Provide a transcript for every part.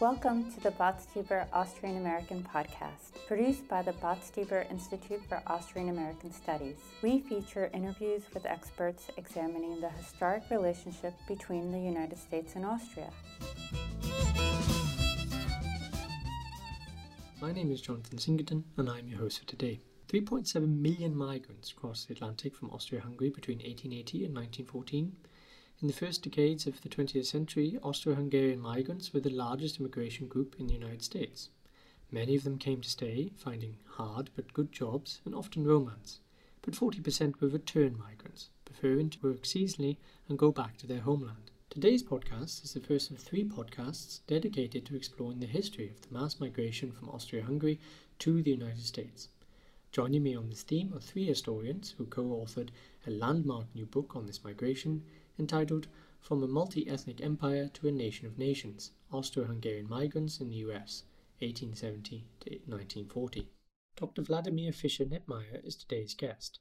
Welcome to the Botstiber Austrian American podcast, produced by the Botstiber Institute for Austrian American Studies. We feature interviews with experts examining the historic relationship between the United States and Austria. My name is Jonathan Singleton, and I'm your host for today. 3.7 million migrants crossed the Atlantic from Austria Hungary between 1880 and 1914 in the first decades of the 20th century, Austro Hungarian migrants were the largest immigration group in the United States. Many of them came to stay, finding hard but good jobs and often romance. But 40% were return migrants, preferring to work seasonally and go back to their homeland. Today's podcast is the first of three podcasts dedicated to exploring the history of the mass migration from Austria Hungary to the United States. Joining me on this theme are three historians who co authored a landmark new book on this migration entitled From a Multi Ethnic Empire to a Nation of Nations Austro Hungarian Migrants in the US, 1870 to 1940. Dr. Wladimir Fischer Nebmaier is today's guest.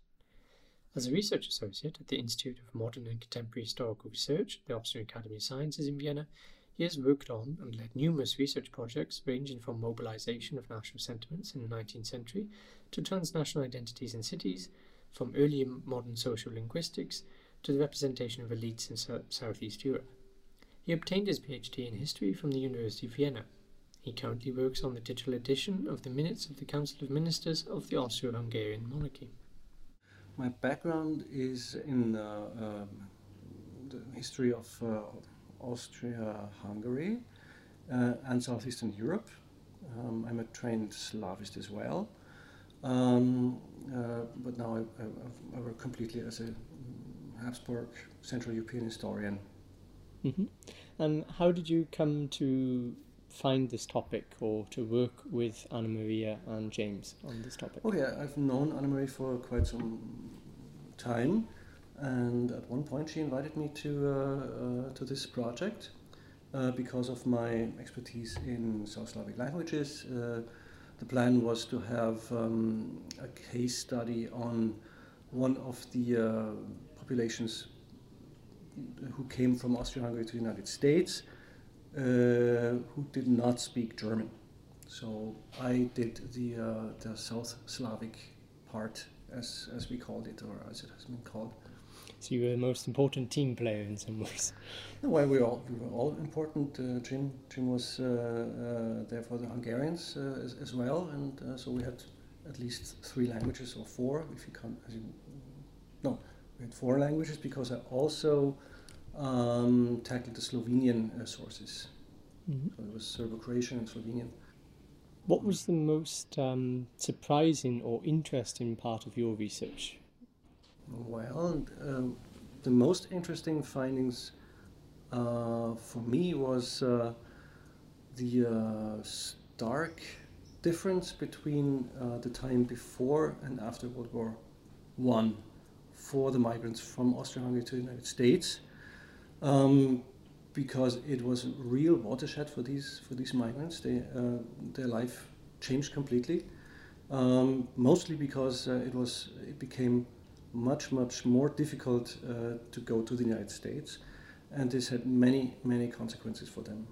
As a research associate at the Institute of Modern and Contemporary Historical Research the Austrian Academy of Sciences in Vienna, he has worked on and led numerous research projects ranging from mobilization of national sentiments in the 19th century to transnational identities in cities, from early modern social linguistics to the representation of elites in so- Southeast Europe. He obtained his PhD in history from the University of Vienna. He currently works on the digital edition of the minutes of the Council of Ministers of the Austro Hungarian monarchy. My background is in uh, the history of uh, Austria Hungary uh, and Southeastern Europe. Um, I'm a trained Slavist as well. Um, uh, but now I, I, I, work completely as a Habsburg Central European historian. Mm-hmm. And how did you come to find this topic or to work with Anna Maria and James on this topic? Okay, I've known Anna Maria for quite some time, and at one point she invited me to uh, uh, to this project uh, because of my expertise in South Slavic languages. Uh, the plan was to have um, a case study on one of the uh, populations who came from Austria-Hungary to the United States uh, who did not speak German. So I did the, uh, the South Slavic part, as, as we called it, or as it has been called. So you were the most important team player in some ways. No, well, we were all, we were all important. Uh, Jim, Jim was uh, uh, there for the Hungarians uh, as, as, well, and uh, so we had at least three languages or four, if you can. no, had four languages because I also um, tackled the Slovenian uh, sources. Mm-hmm. So it was Serbo-Croatian and Slovenian. What was the most um, surprising or interesting part of your research? Well, um, the most interesting findings uh, for me was uh, the uh, stark difference between uh, the time before and after World War One for the migrants from Austria-Hungary to the United States, um, because it was a real watershed for these for these migrants. They, uh, their life changed completely, um, mostly because uh, it was it became much much more difficult uh, to go to the United States, and this had many many consequences for them.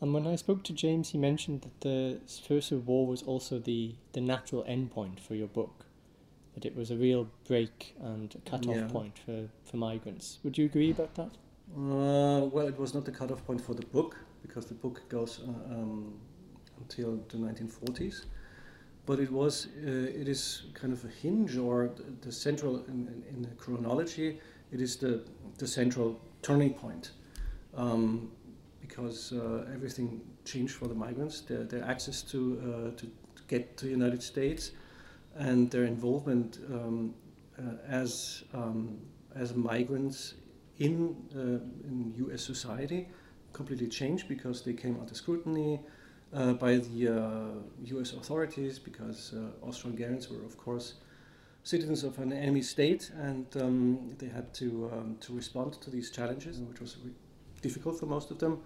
And when I spoke to James, he mentioned that the First World War was also the, the natural endpoint for your book that it was a real break and a cut-off yeah. point for, for migrants. Would you agree about that? Uh, well, it was not the cut-off point for the book because the book goes uh, um, until the 1940s, but it was uh, it is kind of a hinge or the, the central in, in, the chronology. It is the the central turning point. Um, because uh, everything changed for the migrants, their, their access to, uh, to, to get to the United States, and their involvement um, uh, as um, as migrants in uh, in U.S. society completely changed because they came under scrutiny uh, by the U.S. authorities because Austro-Hungarians were, of course, citizens of an enemy state, and um, they had to um, to respond to these challenges, which was difficult for most of them.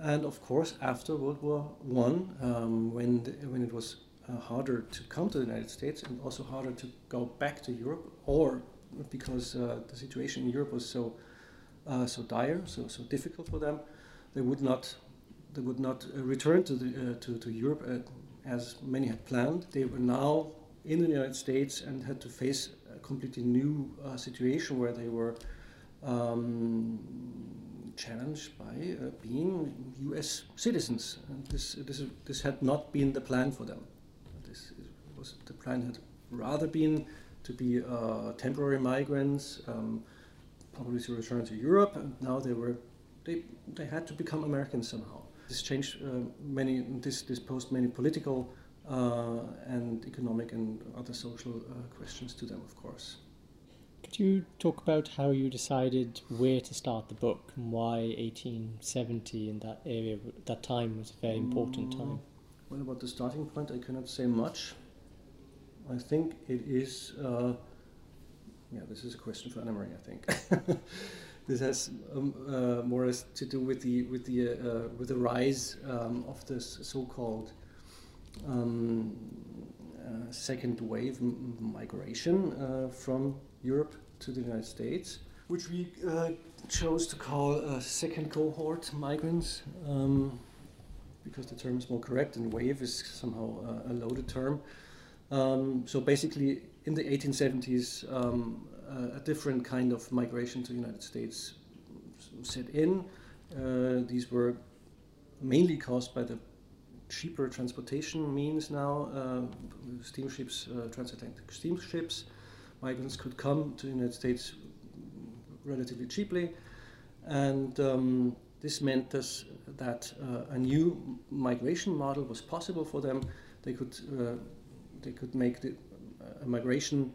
And of course, after World War One, um, when the, when it was uh, harder to come to the United States and also harder to go back to Europe, or because uh, the situation in Europe was so uh, so dire, so so difficult for them, they would not they would not uh, return to, the, uh, to, to Europe uh, as many had planned. They were now in the United States and had to face a completely new situation where they were um, challenged by uh, being U.S. citizens. And this, this, this had not been the plan for them. Was the plan had rather been to be uh, temporary migrants, um, probably to return to Europe, and now they were they, they had to become Americans somehow. This changed uh, many. This this posed many political uh, and economic and other social uh, questions to them, of course. Could you talk about how you decided where to start the book and why 1870 in that area, that time was a very important mm, time? Well, about the starting point, I cannot say much. I think it is. Uh, yeah, this is a question for Annemarie. I think this has um, uh, more or less to do with the with the uh, with the rise um, of this so-called um, uh, second wave migration uh, from Europe to the United States, which we uh, chose to call second cohort migrants. Um, because the term is more correct, and wave is somehow a loaded term. Um, so basically, in the 1870s, um, uh, a different kind of migration to the United States set in. Uh, these were mainly caused by the cheaper transportation means now, uh, steamships, uh, transatlantic steamships. Migrants could come to the United States relatively cheaply, and um, this meant this, that uh, a new migration model was possible for them. They could uh, they could make the, a migration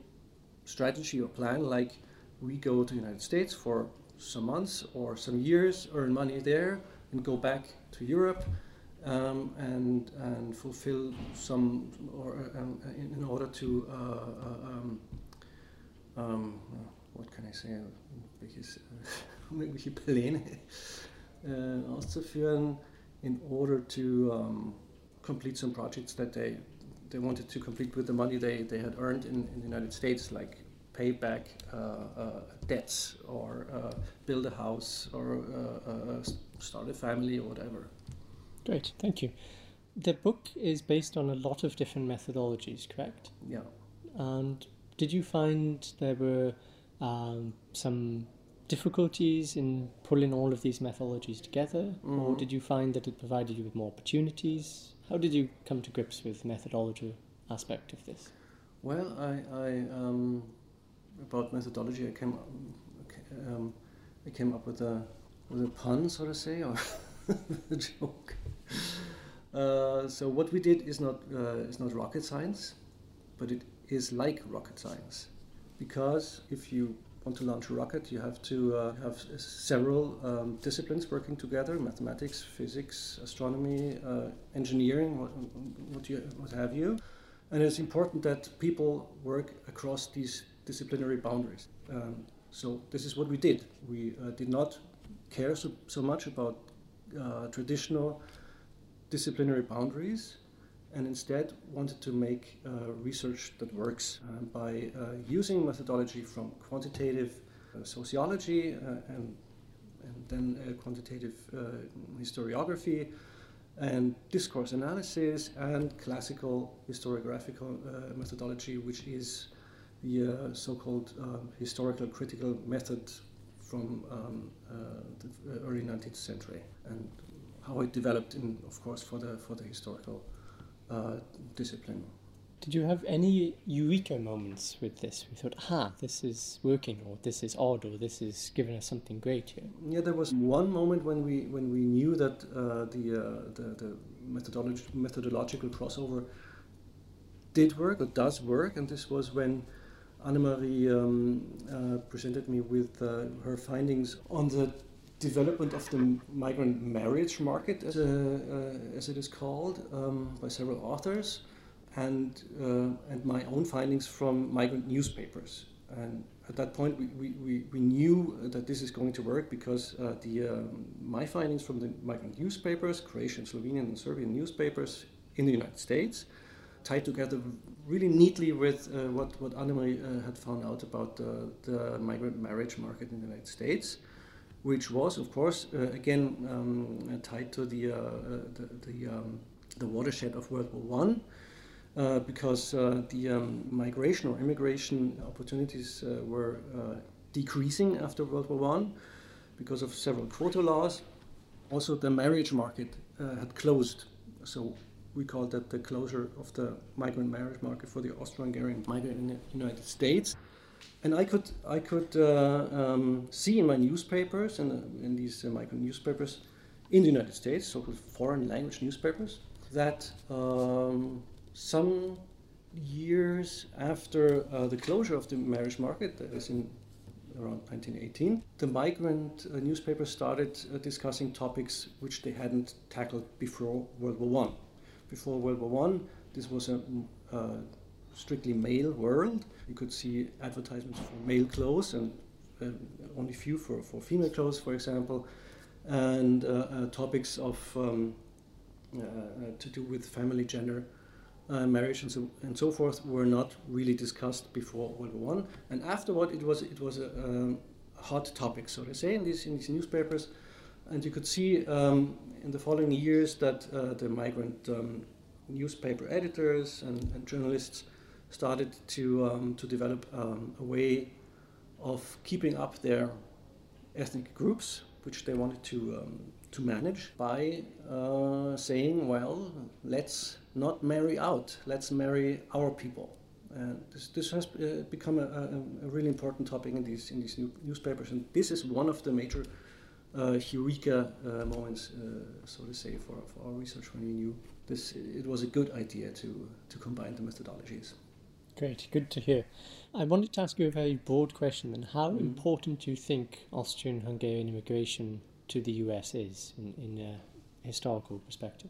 strategy or plan like we go to the United States for some months or some years, earn money there, and go back to Europe um, and and fulfill some or um, in, in, order to uh, uh, um, um what can I say? Pläne uh, auszuführen in order to um, complete some projects that they they wanted to complete with the money they, they had earned in, in the United States, like pay back uh, uh, debts or uh, build a house or uh, uh, start a family or whatever. Great, thank you. The book is based on a lot of different methodologies, correct? Yeah. And did you find there were um, some difficulties in pulling all of these methodologies together, mm-hmm. or did you find that it provided you with more opportunities? How did you come to grips with the methodology aspect of this? Well, I, I um, about methodology, I came um, I came up with a with a pun, so to say, or a joke. Uh, so what we did is not uh, is not rocket science, but it is like rocket science, because if you want to launch a rocket, you have to uh, have several um, disciplines working together: mathematics, physics, astronomy, uh, engineering, what, what, you, what have you. And it's important that people work across these disciplinary boundaries. Um, so this is what we did. We uh, did not care so, so much about uh, traditional disciplinary boundaries and instead wanted to make uh, research that works uh, by uh, using methodology from quantitative uh, sociology uh, and, and then quantitative historiography and discourse analysis and classical historiographical methodology, which is the so-called um, historical critical method from um, the early 19th century and how it developed in, of course, for the, for the historical uh, discipline. Did you have any eureka moments with this? We thought, aha, this is working, or this is odd, or this is giving us something great here. Yeah, there was one moment when we when we knew that uh, the, uh, the, the methodology, methodological crossover did work, or does work, and this was when Annemarie um, uh, presented me with uh, her findings on the development of the migrant marriage market, as, uh, uh, as it is called, um, by several authors, and, uh, and my own findings from migrant newspapers. And at that point, we, we, we knew that this is going to work because uh, the, um, my findings from the migrant newspapers, Croatian, Slovenian, and Serbian newspapers in the United States, tied together really neatly with uh, what, what Annemarie uh, had found out about the migrant marriage market in the United States which was, of course, uh, again um, tied to the uh, the, the, um, the, watershed of World War One. Uh, because uh, the um, migration or immigration opportunities uh, were uh, decreasing after World War One because of several quota laws. Also, the marriage market had closed, so we call that the closure of the migrant marriage market for the Austro-Hungarian migrant in the United States. And I could, I could uh, um, see in my newspapers and in, in these uh, migrant newspapers in the United States, so-called foreign language newspapers, that um, some years after uh, the closure of the marriage market, that is in around 1918, the migrant uh, newspapers started uh, discussing topics which they hadn't tackled before World War One. Before World War One, this was a uh, strictly male world. You could see advertisements for male clothes and uh, only few for, for female clothes, for example, and uh, uh, topics of um, to do with family, gender, uh, marriage and so, and so forth were not really discussed before World War One, and afterward it was it was a, a, hot topic, so to say, in these in these newspapers, and you could see um, in the following years that uh, the migrant um, newspaper editors and, and, journalists started to um, to develop um, a way of keeping up their ethnic groups, which they wanted to um, to manage by uh, saying, well, let's not marry out, let's marry our people. And this, this has uh, become a, a, a, really important topic in these, in these new newspapers, and this is one of the major uh, eureka uh, moments, uh, so to say, for, for our research when we knew this. It was a good idea to, to combine the methodologies. Great, good to hear. I wanted to ask you a very broad question then. How mm. important do you think Austrian Hungarian immigration to the US is in, in a historical perspective?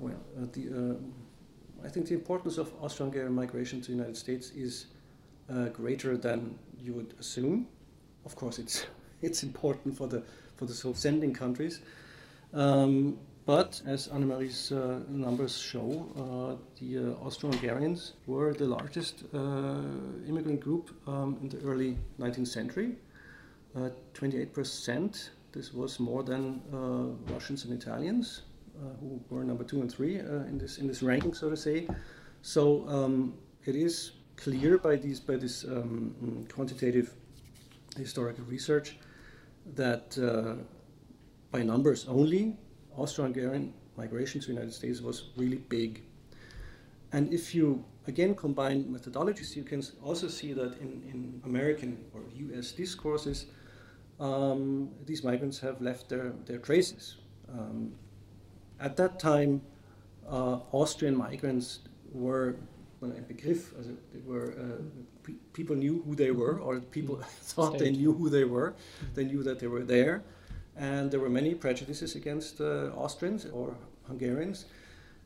Well, uh, the, uh, I think the importance of Austro-Hungarian migration to the United States is uh, greater than you would assume. Of course, it's it's important for the for the sending countries. Um, but as Annemarie's uh, numbers show, uh, the uh, Austro-Hungarians were the largest immigrant group um, in the early 19th century. 28% this was more than uh, Russians and Italians, uh, who were number two and three uh, in this in this ranking, so to say. So um, it is clear by these by this um, quantitative historical research that uh, by numbers only, Austro-Hungarian migration to the United States was really big. And if you again combine methodologies, you can also see that in, in American or US discourses, um, these migrants have left their, their traces. Um, at that time, uh, Austrian migrants were a begriff, also they were, uh, pe people knew who they were, or people thought they knew who they were. They knew that they were there. And there were many prejudices against uh, Austrians or Hungarians.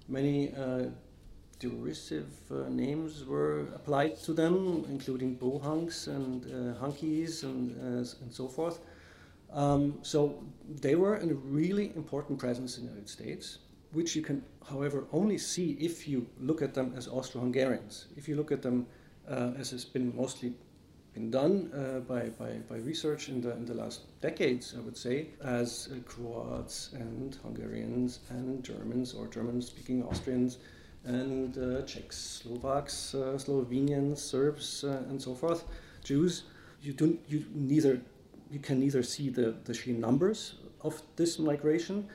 Many uh, derisive uh, names were applied to them, including bohunks and uh, hunkies and, uh, and so forth. Um, so they were a really important presence in the United States, which you can, however, only see if you look at them as Austro-Hungarians. If you look at them uh, as has been mostly been done uh, by, by, by, research in the, in the last decades, I would say, as uh, Croats and Hungarians and Germans or German-speaking Austrians and uh, Czechs, Slovaks, uh, Slovenians, Serbs, uh, and so forth, Jews. You don't. You neither. You can neither see the, the sheer numbers of this migration,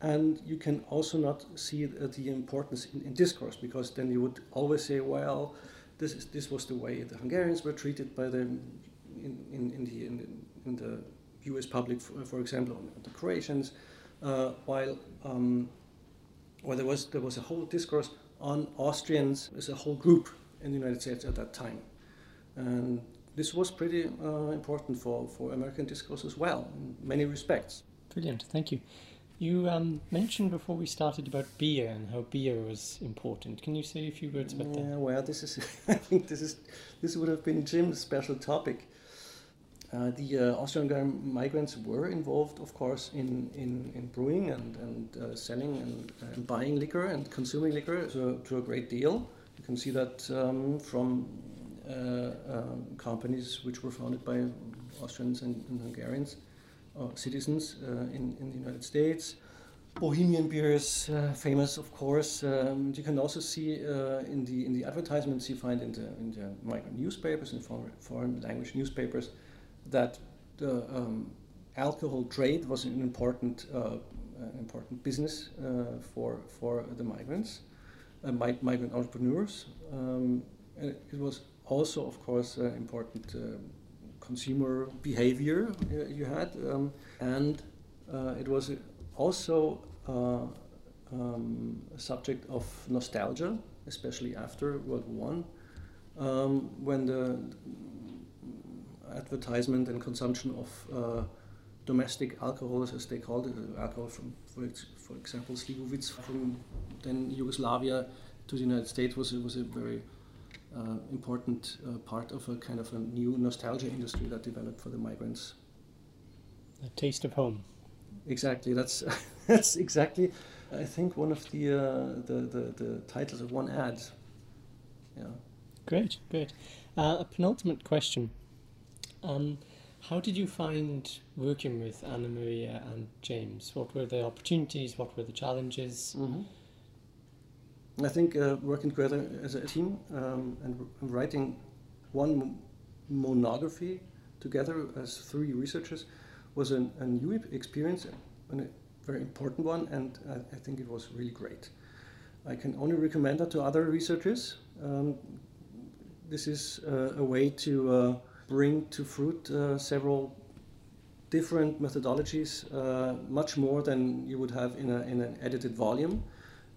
and you can also not see the, the importance in, in, discourse because then you would always say, well, this is this was the way the Hungarians were treated by the in, in, in the in, in, the U.S. public, for, for example, the Croatians, uh, while um, well, there was there was a whole discourse on Austrians as a whole group in the United States at that time, and this was pretty uh, important for, for American discourse as well in many respects. Brilliant, thank you. You um, mentioned before we started about beer and how beer was important. Can you say a few words about yeah, that? Well, this is I think this is this would have been Jim's special topic. Uh, the uh, Austrian migrants were involved, of course, in, in, in brewing and, and uh, selling and, and, buying liquor and consuming liquor to, to a great deal. You can see that um, from uh, um, companies which were founded by Austrians and, and Hungarians uh, citizens in, in the United States. Bohemian beer is uh, famous, of course. Um, you can also see uh, in the in the advertisements you find in the in the migrant newspapers and foreign, foreign language newspapers that the um, alcohol trade was an important uh, important business uh, for for the migrants, uh, migrant entrepreneurs. Um, and it was also, of course, uh, important consumer behavior you had, um, and it was also uh, um, a subject of nostalgia, especially after World War One, um, when the advertisement and consumption of uh, domestic alcohols, as they called it, uh, alcohol from, for, for example, Slivovitz from then Yugoslavia to the United States was was a very uh, important uh, part of a kind of a new nostalgia industry that developed for the migrants. A taste of home. Exactly. That's that's exactly. I think one of the, uh, the, the the titles of one ad. Yeah. Great, great. Uh, a penultimate question. Um, how did you find working with Anna Maria and James? What were the opportunities? What were the challenges? Mm-hmm. I think uh, working together as a team um, and writing one monography together as three researchers was an, a new experience and a very important one, and I, I, think it was really great. I can only recommend that to other researchers. Um, this is uh, a way to uh, bring to fruit uh, several different methodologies, uh, much more than you would have in, a, in an edited volume.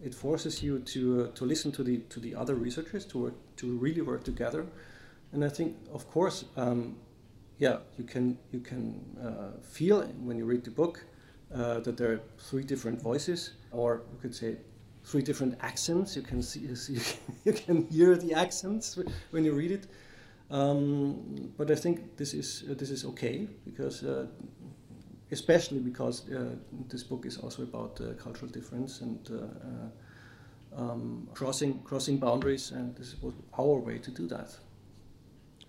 It forces you to, uh, to listen to the, to the other researchers, to, work, to really work together. And I think, of course, um, yeah, you can you can uh, feel when you read the book uh, that there are three different voices, or you could say three different accents. You can see you can hear the accents when you read it. Um, but I think this is uh, this is okay because, uh, especially because uh, this book is also about uh, cultural difference and um, crossing crossing boundaries, and this was our way to do that.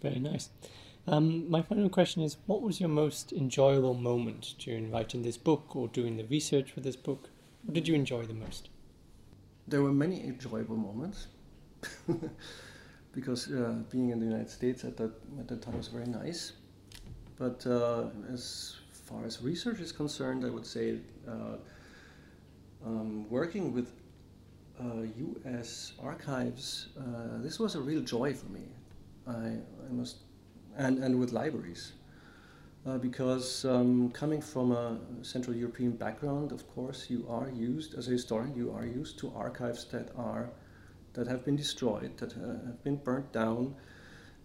Very nice. Um, my final question is what was your most enjoyable moment during writing this book or doing the research for this book? What did you enjoy the most? There were many enjoyable moments because uh, being in the United States at that, at that time was very nice. But uh, as far as research is concerned, I would say uh, um, working with US uh, archives, uh, this was a real joy for me. I, I must and, and with libraries. Uh, because um, coming from a Central European background, of course, you are used as a historian. You are used to archives that are that have been destroyed, that uh, have been burnt down,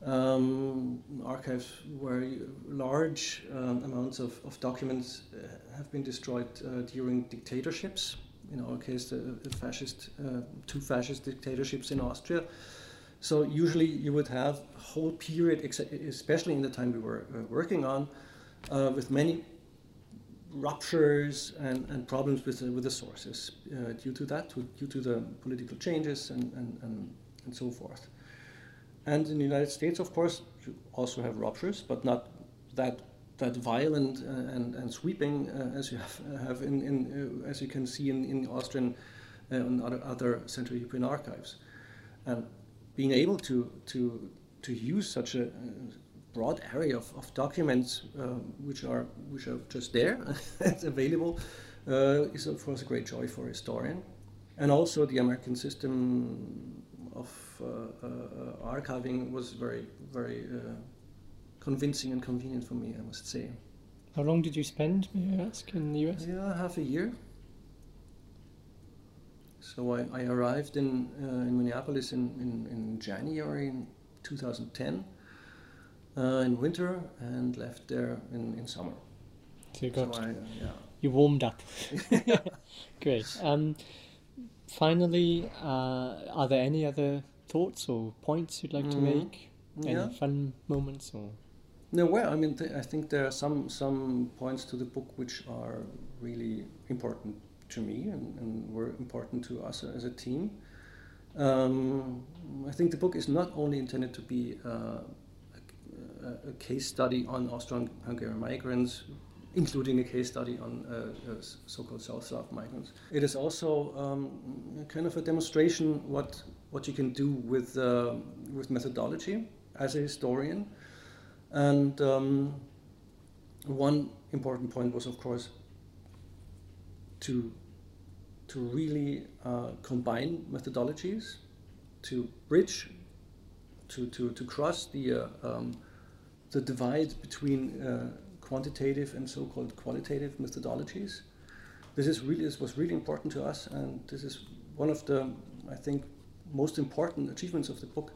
um, archives where large um, amounts of, of documents uh, have been destroyed uh, during dictatorships. In our case, the, the fascist, uh, two fascist dictatorships in Austria. So usually you would have a whole period, especially in the time we were uh, working on, uh, with many ruptures and, and problems with, with the sources due to that, to, due to the political changes and, and, and, and so forth. And in the United States, of course, you also have ruptures, but not that that violent uh, and, and sweeping uh, as you have, have in, in as you can see in, in Austrian and other, other Central European archives. And being able to to to use such a broad area of, of documents uh, which are which are just there and available uh, is of course a great joy for a historian and also the American system of uh, uh archiving was very very uh, convincing and convenient for me I must say how long did you spend may I ask in the US yeah half a year so I, I arrived in, uh, in Minneapolis in, in, in January 2010 uh, in winter and left there in, in summer. So you got, so I, uh, yeah. you warmed up. Great. Um, finally, uh, are there any other thoughts or points you'd like mm-hmm. to make? Any yeah. fun moments or? No, well, I mean, th- I think there are some some points to the book which are really important to me and, and were important to us as a team. Um, I think the book is not only intended to be uh, a, a, case study on Austrian Hungarian migrants including a case study on uh, uh, so-called South Slav migrants. It is also um, kind of a demonstration what what you can do with uh, with methodology as a historian, and um, one important point was, of course, to to really uh, combine methodologies, to bridge, to to to cross the uh, um, the divide between uh, quantitative and so-called qualitative methodologies. This is really this was really important to us, and this is one of the I think most important achievements of the book,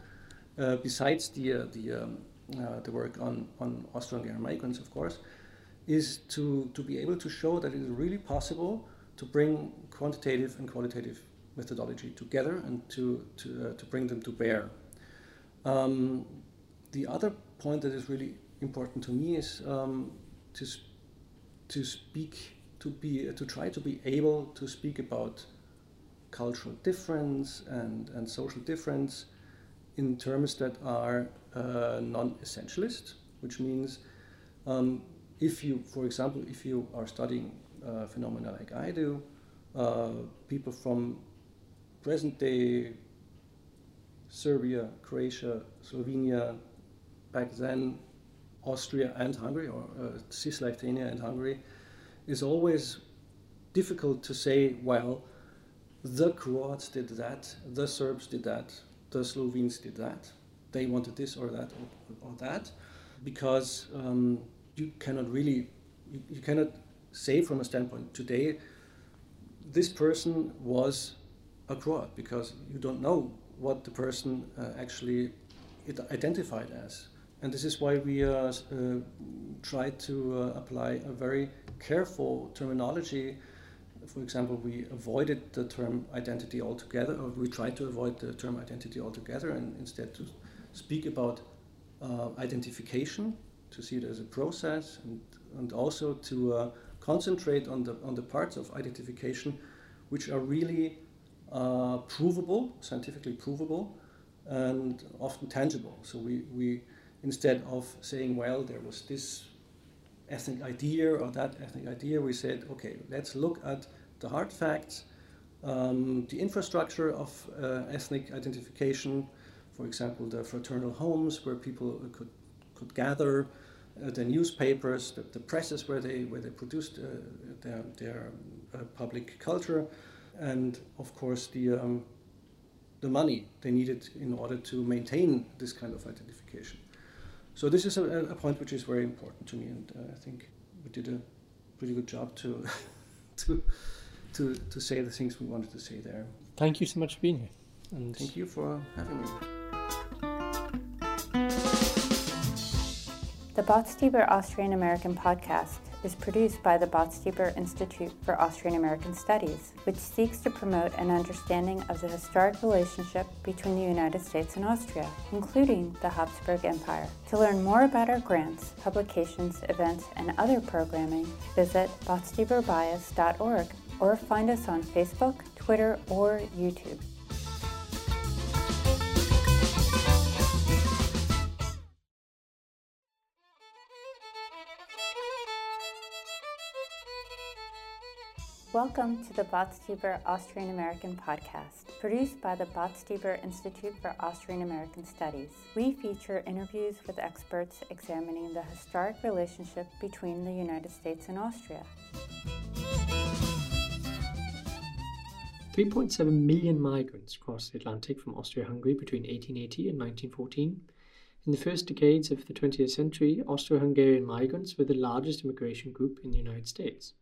uh, besides the uh, the um, uh, the work on on Austro-Hungarian migrants, of course, is to to be able to show that it is really possible to bring quantitative and qualitative methodology together and to to uh, to bring them to bear. Um, the other point that is really important to me is um, to to speak to be to try to be able to speak about cultural difference and, and social difference in terms that are uh, non-essentialist, which means um, if you, for example, if you are studying uh, phenomena like I do, uh, people from present day Serbia, Croatia, Slovenia, back then Austria and Hungary, or uh, Cisleithania and Hungary, is always difficult to say, well, the Croats did that, the Serbs did that, the Slovenes did that. They wanted this or that or, or that, because um, you cannot really, you, you cannot say from a standpoint today, this person was a Croat, because you don't know what the person uh, actually identified as. And this is why we uh, uh, try to uh, apply a very careful terminology. For example, we avoided the term identity altogether, or we tried to avoid the term identity altogether, and instead to speak about uh, identification, to see it as a process, and, and also to concentrate on the, on the parts of identification which are really uh, provable, scientifically provable, and often tangible. So we, we instead of saying, well, there was this ethnic idea or that ethnic idea, we said, okay, let's look at the hard facts, um, the infrastructure of uh, ethnic identification, for example, the fraternal homes where people could, could gather, uh, the newspapers, the, the, presses where they, where they produced uh, their, their uh, public culture, and of course the, um, the money they needed in order to maintain this kind of identification. So this is a, a, point which is very important to me, and uh, I think we did a pretty good job to to to to say the things we wanted to say there. Thank you so much for being here. And thank you for having me. The Botstiber Austrian American podcast is produced by the Botstiber Institute for Austrian American Studies, which seeks to promote an understanding of the historic relationship between the United States and Austria, including the Habsburg Empire. To learn more about our grants, publications, events, and other programming, visit botstieberbias.org or find us on Facebook, Twitter, or YouTube. Welcome to the Botstiber Austrian American podcast, produced by the Botstiber Institute for Austrian American Studies. We feature interviews with experts examining the historic relationship between the United States and Austria. 3.7 million migrants crossed the Atlantic from Austria Hungary between 1880 and 1914. In the first decades of the 20th century, Austro Hungarian migrants were the largest immigration group in the United States.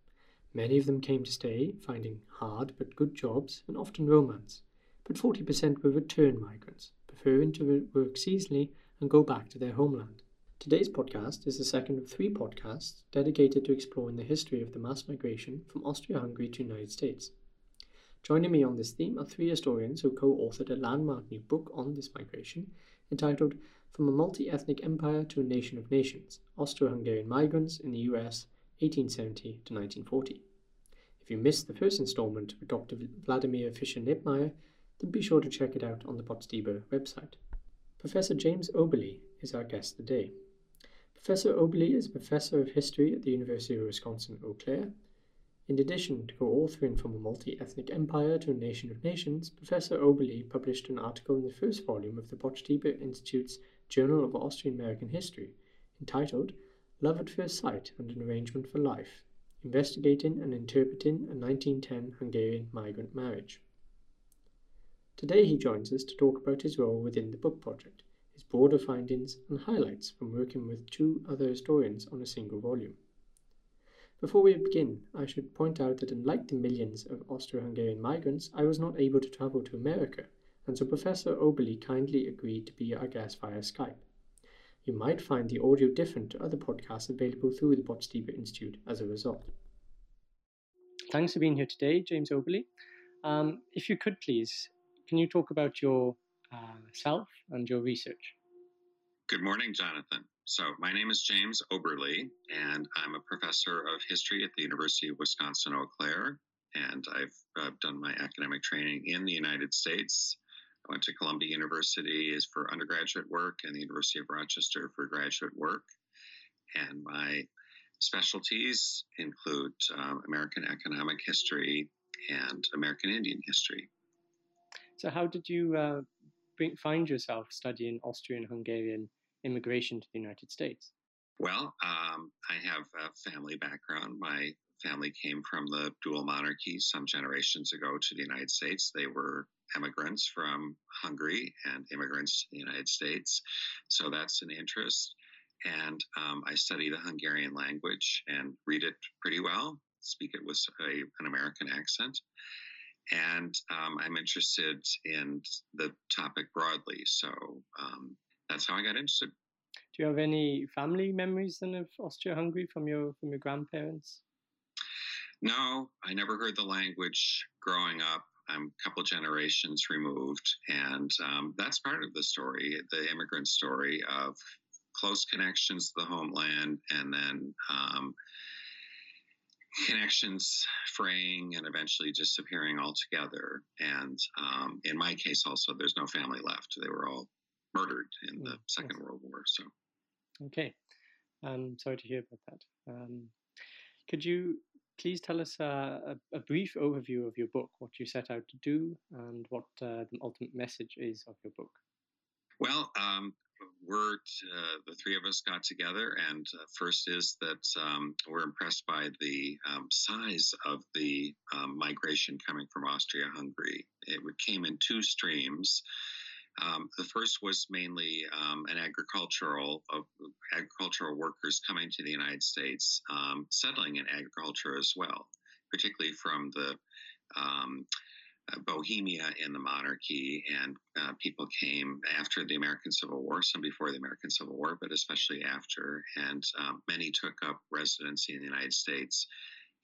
Many of them came to stay, finding hard but good jobs and often romance. But 40% were return migrants, preferring to work seasonally and go back to their homeland. Today's podcast is the second of three podcasts dedicated to exploring the history of the mass migration from Austria-Hungary to the United States. Joining me on this theme are three historians who co-authored a landmark new book on this migration entitled From a Multi-Ethnic Empire to a Nation of Nations, Austro-Hungarian Migrants in the US 1870 to 1940. If you missed the first installment with Dr. Wladimir Fischer-Nebmaier, then be sure to check it out on the Botstiber website. Professor James Oberly is our guest today. Professor Oberly is a professor of history at the University of Wisconsin Eau Claire. In addition to co-authoring from a multi-ethnic empire to a nation of nations, Professor Oberly published an article in the first volume of the Botstiber Institute's Journal of Austrian American History, entitled Love at First Sight and an Arrangement for Life, investigating and interpreting a 1910 Hungarian migrant marriage. Today he joins us to talk about his role within the book project, his broader findings and highlights from working with two other historians on a single volume. Before we begin, I should point out that unlike the millions of Austro-Hungarian migrants, I was not able to travel to America, and so Professor Oberly kindly agreed to be our guest via Skype. You might find the audio different to other podcasts available through the Botstiber Institute as a result. Thanks for being here today, James Oberly. Um, if you could please, can you talk about your uh, self and your research? Good morning, Jonathan. So, my name is James Oberly, and I'm a professor of history at the University of Wisconsin Eau Claire. And I've uh, done my academic training in the United States I went to Columbia University is for undergraduate work and the University of Rochester for graduate work. And my specialties include um, American economic history and American Indian history. So, how did you uh, bring, find yourself studying Austrian Hungarian immigration to the United States? Well, um, I have a family background. My family came from the dual monarchy some generations ago to the United States. They were immigrants from Hungary and immigrants to the United States. So that's an interest. And um, I study the Hungarian language and read it pretty well, speak it with a, an American accent. And um, I'm interested in the topic broadly. So um, that's how I got interested. Do you have any family memories then of Austria-Hungary from your from your grandparents? No, I never heard the language growing up. I'm a couple generations removed, and um, that's part of the story, the immigrant story of close connections to the homeland, and then um, connections fraying and eventually disappearing altogether. And um, in my case, also, there's no family left; they were all murdered in the mm, Second yes. World War. So, okay, um, sorry to hear about that. Um, could you please tell us uh, a, a, brief overview of your book, what you set out to do, and what uh, the ultimate message is of your book. Well, um, we're uh, the three of us got together, and uh, first is that um, we're impressed by the um, size of the um, migration coming from Austria-Hungary. It came in two streams. Um, the first was mainly um, an agricultural uh, agricultural workers coming to the United States, um, settling in agriculture as well, particularly from the um, uh, Bohemia in the monarchy, and uh, people came after the American Civil War, some before the American Civil War, but especially after, and um, many took up residency in the United States.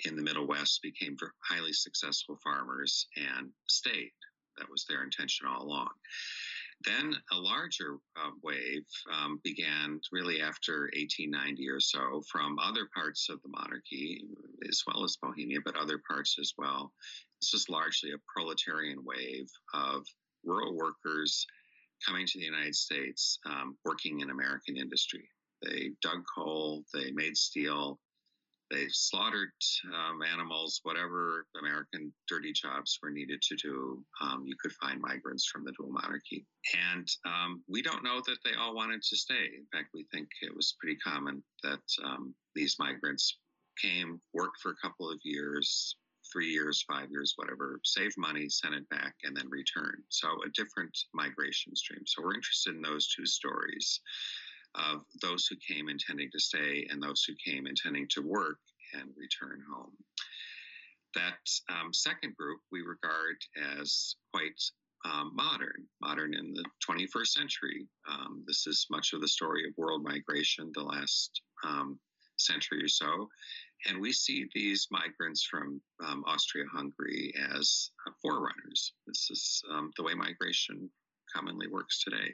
In the Middle West, became highly successful farmers and stayed. That was their intention all along. Then a larger uh, wave um, began really after 1890 or so from other parts of the monarchy, as well as Bohemia, but other parts as well. This was largely a proletarian wave of rural workers coming to the United States, um, working in American industry. They dug coal, they made steel, they slaughtered um, animals, whatever American dirty jobs were needed to do. Um, you could find migrants from the dual monarchy. And um, we don't know that they all wanted to stay. In fact, we think it was pretty common that um, these migrants came, worked for a couple of years, three years, five years, whatever, saved money, sent it back, and then returned. So a different migration stream. So we're interested in those two stories of those who came intending to stay and those who came intending to work and return home. That um, second group we regard as quite um, modern, modern in the 21st century. Um, this is much of the story of world migration the last um, century or so. And we see these migrants from um, Austria Hungary as uh, forerunners. This is um, the way migration commonly works today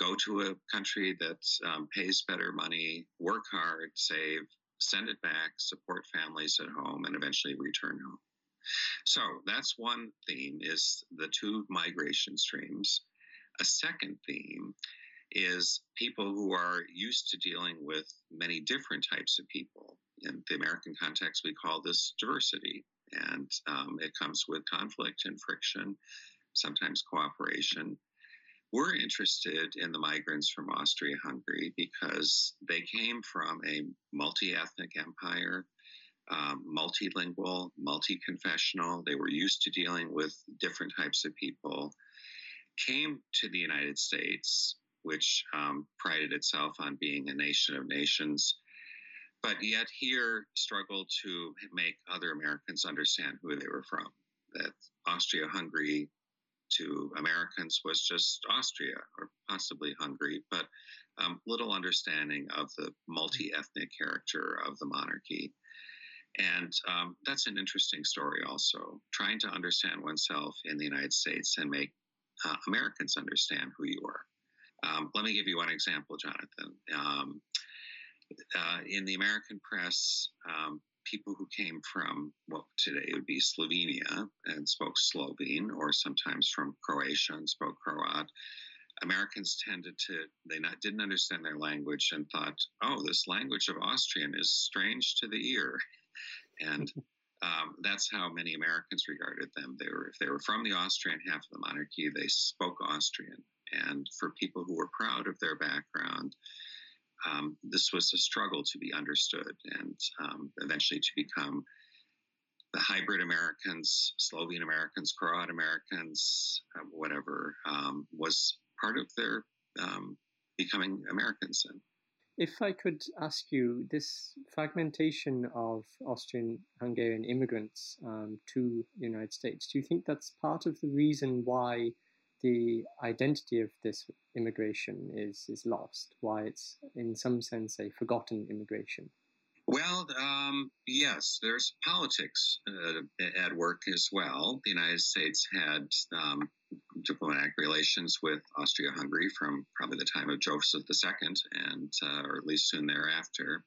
go to a country that um, pays better money, work hard, save, send it back, support families at home, and eventually return home. So that's one theme is the two migration streams. A second theme is people who are used to dealing with many different types of people. In the American context, we call this diversity, and um, it comes with conflict and friction, sometimes cooperation. We're interested in the migrants from Austria Hungary because they came from a multi ethnic empire, um, multilingual, multi confessional. They were used to dealing with different types of people, came to the United States which um, prided itself on being a nation of nations, but yet here struggled to make other Americans understand who they were from. That Austria Hungary to Americans was just Austria or possibly Hungary, but um, little understanding of the multi ethnic character of the monarchy. And um, that's an interesting story, also, trying to understand oneself in the United States and make uh, Americans understand who you are. Um, let me give you one example, Jonathan. Um, uh, in the American press, um, people who came from what today would be Slovenia and spoke Slovene, or sometimes from Croatia and spoke Croat, Americans tended to they not didn't understand their language and thought, oh, this language of Austrian is strange to the ear, and um, that's how many Americans regarded them. They were if they were from the Austrian half of the monarchy, they spoke Austrian, and for people who were proud of their background, um, this was a struggle to be understood and um, eventually to become the hybrid Americans, Slovene Americans, Croat Americans, uh, whatever, um, was part of their um, becoming Americans. And, if I could ask you, this fragmentation of Austrian Hungarian immigrants um, to the United States, do you think that's part of the reason why the identity of this immigration is is lost, why it's in some sense a forgotten immigration. Well, um, yes, there's politics uh, at work as well. The United States had um, diplomatic relations with Austria-Hungary from probably the time of Joseph II, and uh, or at least soon thereafter.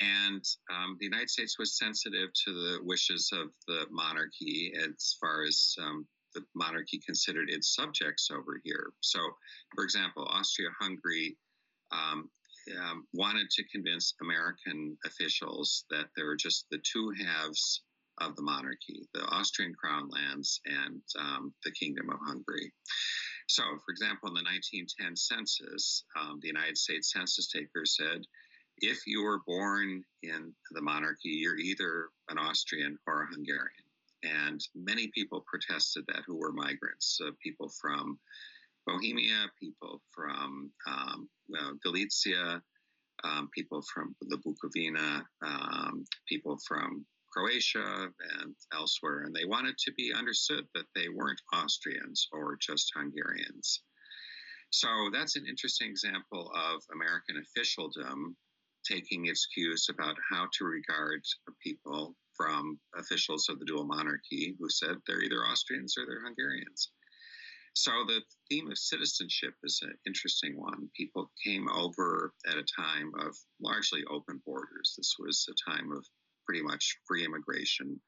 And um, the United States was sensitive to the wishes of the monarchy as far as um, the monarchy considered its subjects over here. So, for example, Austria Hungary um, um, wanted to convince American officials that there were just the two halves of the monarchy the Austrian crown lands and um, the Kingdom of Hungary. So, for example, in the 1910 census, um, the United States census taker said, if you were born in the monarchy, you're either an Austrian or a Hungarian. And many people protested that who were migrants, uh, people from Bohemia, people from um, Galicia, um, people from the Bukovina, um, people from Croatia and elsewhere. And they wanted to be understood that they weren't Austrians or just Hungarians. So that's an interesting example of American officialdom taking its cues about how to regard people from officials of the dual monarchy who said they're either Austrians or they're Hungarians. So the theme of citizenship is an interesting one. People came over at a time of largely open borders. This was a time of pretty much free immigration.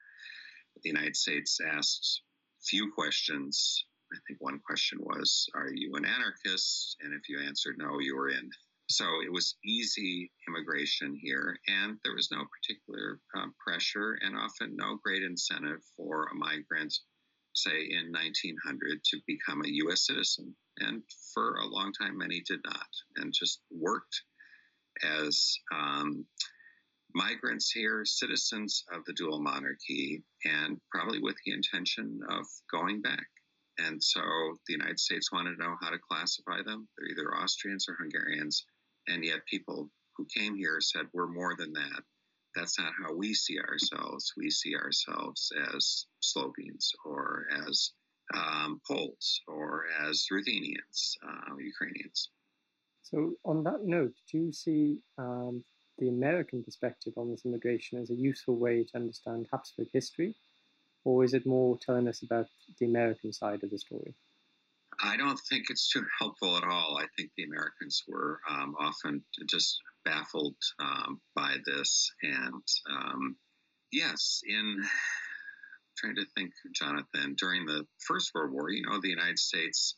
The United States asked few questions. I think one question was, Are you an anarchist? And if you answered no, you were in. So it was easy immigration here, and there was no particular um, pressure and often no great incentive for a migrant, say in 1900, to become a U.S. citizen. And for a long time, many did not, and just worked as um, migrants here, citizens of the dual monarchy, and probably with the intention of going back. And so the United States wanted to know how to classify them. They're either Austrians or Hungarians and yet people who came here said we're more than that. That's not how we see ourselves. We see ourselves as slovenes or as um, poles or as ruthenians uh, ukrainians. So on that note do you see um, the american perspective on this immigration as a useful way to understand habsburg history? Or is it more telling us about the american side of the story I don't think it's too helpful at all. I think the Americans were um, often just baffled um, by this. And um, yes, in trying to think, Jonathan, during the First World War, you know, the United States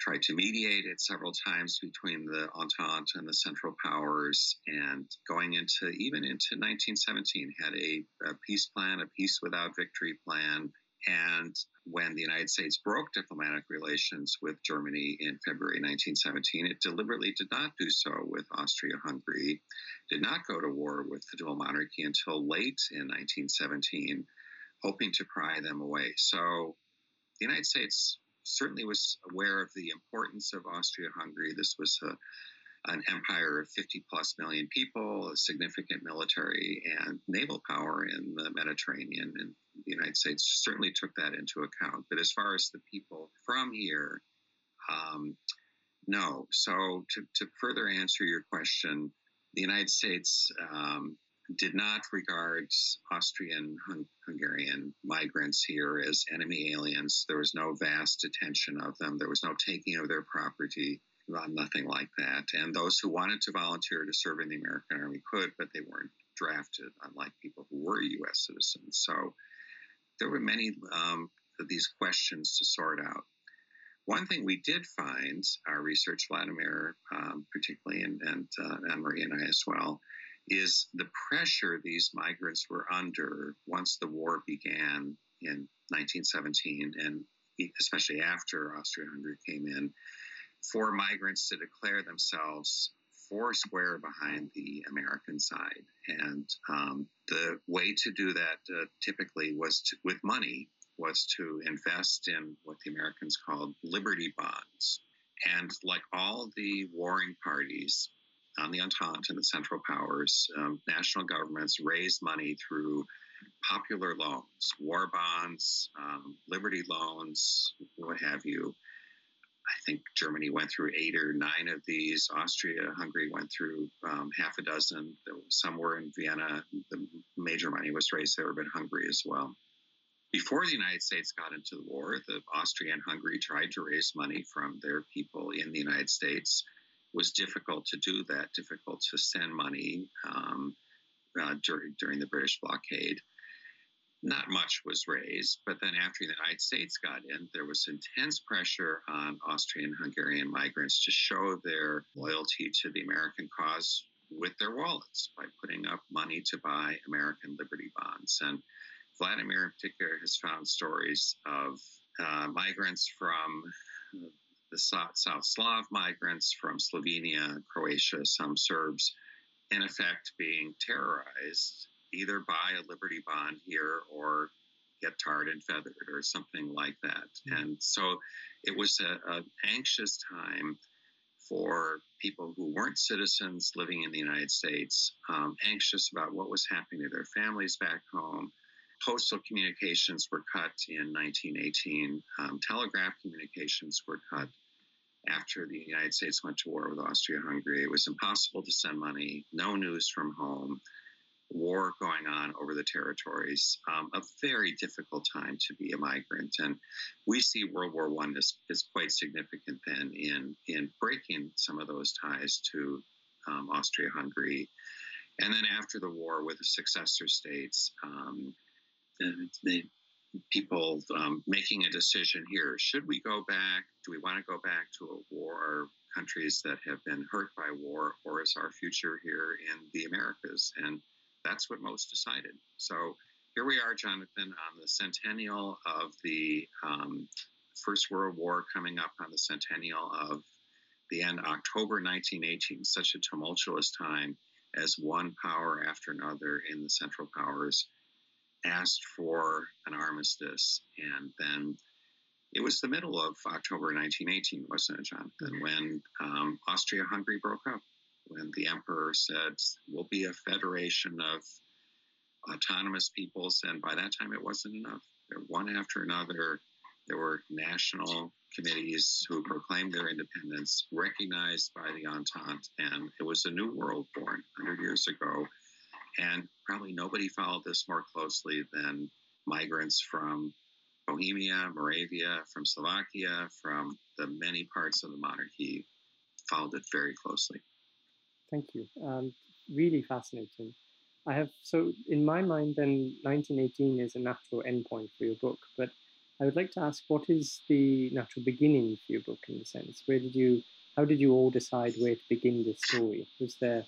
tried to mediate it several times between the Entente and the Central Powers, and going into even into 1917 had a, a peace plan, a peace without victory plan. And when the United States broke diplomatic relations with Germany in February 1917, it deliberately did not do so with Austria Hungary, did not go to war with the dual monarchy until late in 1917, hoping to pry them away. So the United States certainly was aware of the importance of Austria Hungary. This was a, an empire of 50 plus million people, a significant military and naval power in the Mediterranean. And the United States certainly took that into account. But as far as the people from here, um, no. So to, to further answer your question, the United States um, did not regard Austrian Hungarian migrants here as enemy aliens. There was no vast detention of them, there was no taking of their property. Nothing like that. And those who wanted to volunteer to serve in the American Army could, but they weren't drafted, unlike people who were U.S. citizens. So there were many um, of these questions to sort out. One thing we did find, our research, Wladimir, um, particularly, and, and uh, Annemarie and I as well, is the pressure these migrants were under once the war began in 1917 and especially after Austria-Hungary came in, for migrants to declare themselves four square behind the American side. And um, the way to do that uh, typically was to, with money was to invest in what the Americans called liberty bonds. And like all the warring parties, on the Entente and the Central Powers, um, national governments raised money through popular loans, war bonds, um, liberty loans, what have you. I think Germany went through eight or nine of these. Austria, Hungary went through um, half a dozen. Some were in Vienna. The major money was raised there, but Hungary as well. Before the United States got into the war, the Austria and Hungary tried to raise money from their people in the United States It was difficult to do that, difficult to send money um, uh, during, during the British blockade. Not much was raised, but then after the United States got in, there was intense pressure on Austrian Hungarian migrants to show their loyalty to the American cause with their wallets by putting up money to buy American liberty bonds. And Wladimir, in particular, has found stories of uh, migrants from the South Slav migrants from Slovenia, Croatia, some Serbs, in effect being terrorized either buy a Liberty Bond here or get tarred and feathered or something like that. And so it was an anxious time for people who weren't citizens living in the United States, um, anxious about what was happening to their families back home. Postal communications were cut in 1918. Um, telegraph communications were cut after the United States went to war with Austria Hungary. It was impossible to send money, no news from home, war going on over the territories, um, a very difficult time to be a migrant. And we see World War I as, quite significant then in, in breaking some of those ties to um, Austria Hungary. And then after the war with the successor states, um, they, people um, making a decision here. Should we go back? Do we want to go back to a war, countries that have been hurt by war, or is our future here in the Americas? And that's what most decided. So here we are, Jonathan, on the centennial of the um, First World War, coming up on the centennial of the end, October 1918, such a tumultuous time as one power after another in the Central Powers asked for an armistice, and then it was the middle of October 1918, wasn't it, Jonathan, mm-hmm. when um, Austria Hungary broke up, when the emperor said, We'll be a federation of autonomous peoples, and by that time it wasn't enough. One after another, there were national committees who proclaimed their independence, recognized by the Entente, and it was a new world born 100 years ago and probably nobody followed this more closely than migrants from Bohemia, Moravia, from Slovakia, from the many parts of the monarchy followed it very closely. Thank you. Um, really fascinating. I have so in my mind, then 1918 is a natural endpoint for your book, but I would like to ask what is the natural beginning for your book in the sense? Where did you, how did you all decide where to begin this story? Was there,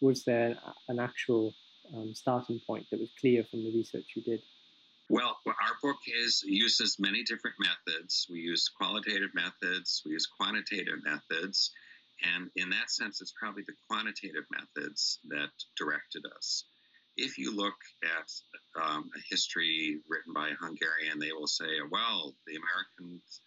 was there an actual um, starting point that was clear from the research you did? Well, our book is uses many different methods. We use qualitative methods, we use quantitative methods, and in that sense, it's probably the quantitative methods that directed us. If you look at um, a history written by a Hungarian, they will say, well, the Americans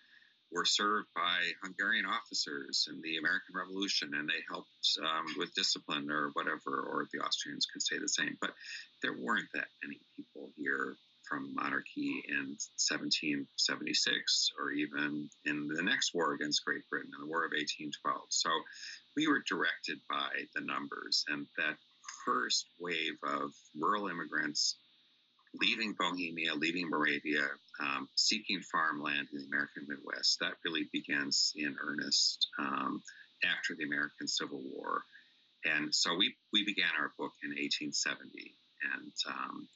were served by Hungarian officers in the American Revolution and they helped um, with discipline or whatever, or the Austrians could say the same. But there weren't that many people here from monarchy in 1776 or even in the next war against Great Britain, in the War of 1812. So we were directed by the numbers, and that first wave of rural immigrants leaving Bohemia, leaving Moravia, um, seeking farmland in the American Midwest. That really begins in earnest um, after the American Civil War. And so we, we began our book in 1870. And um,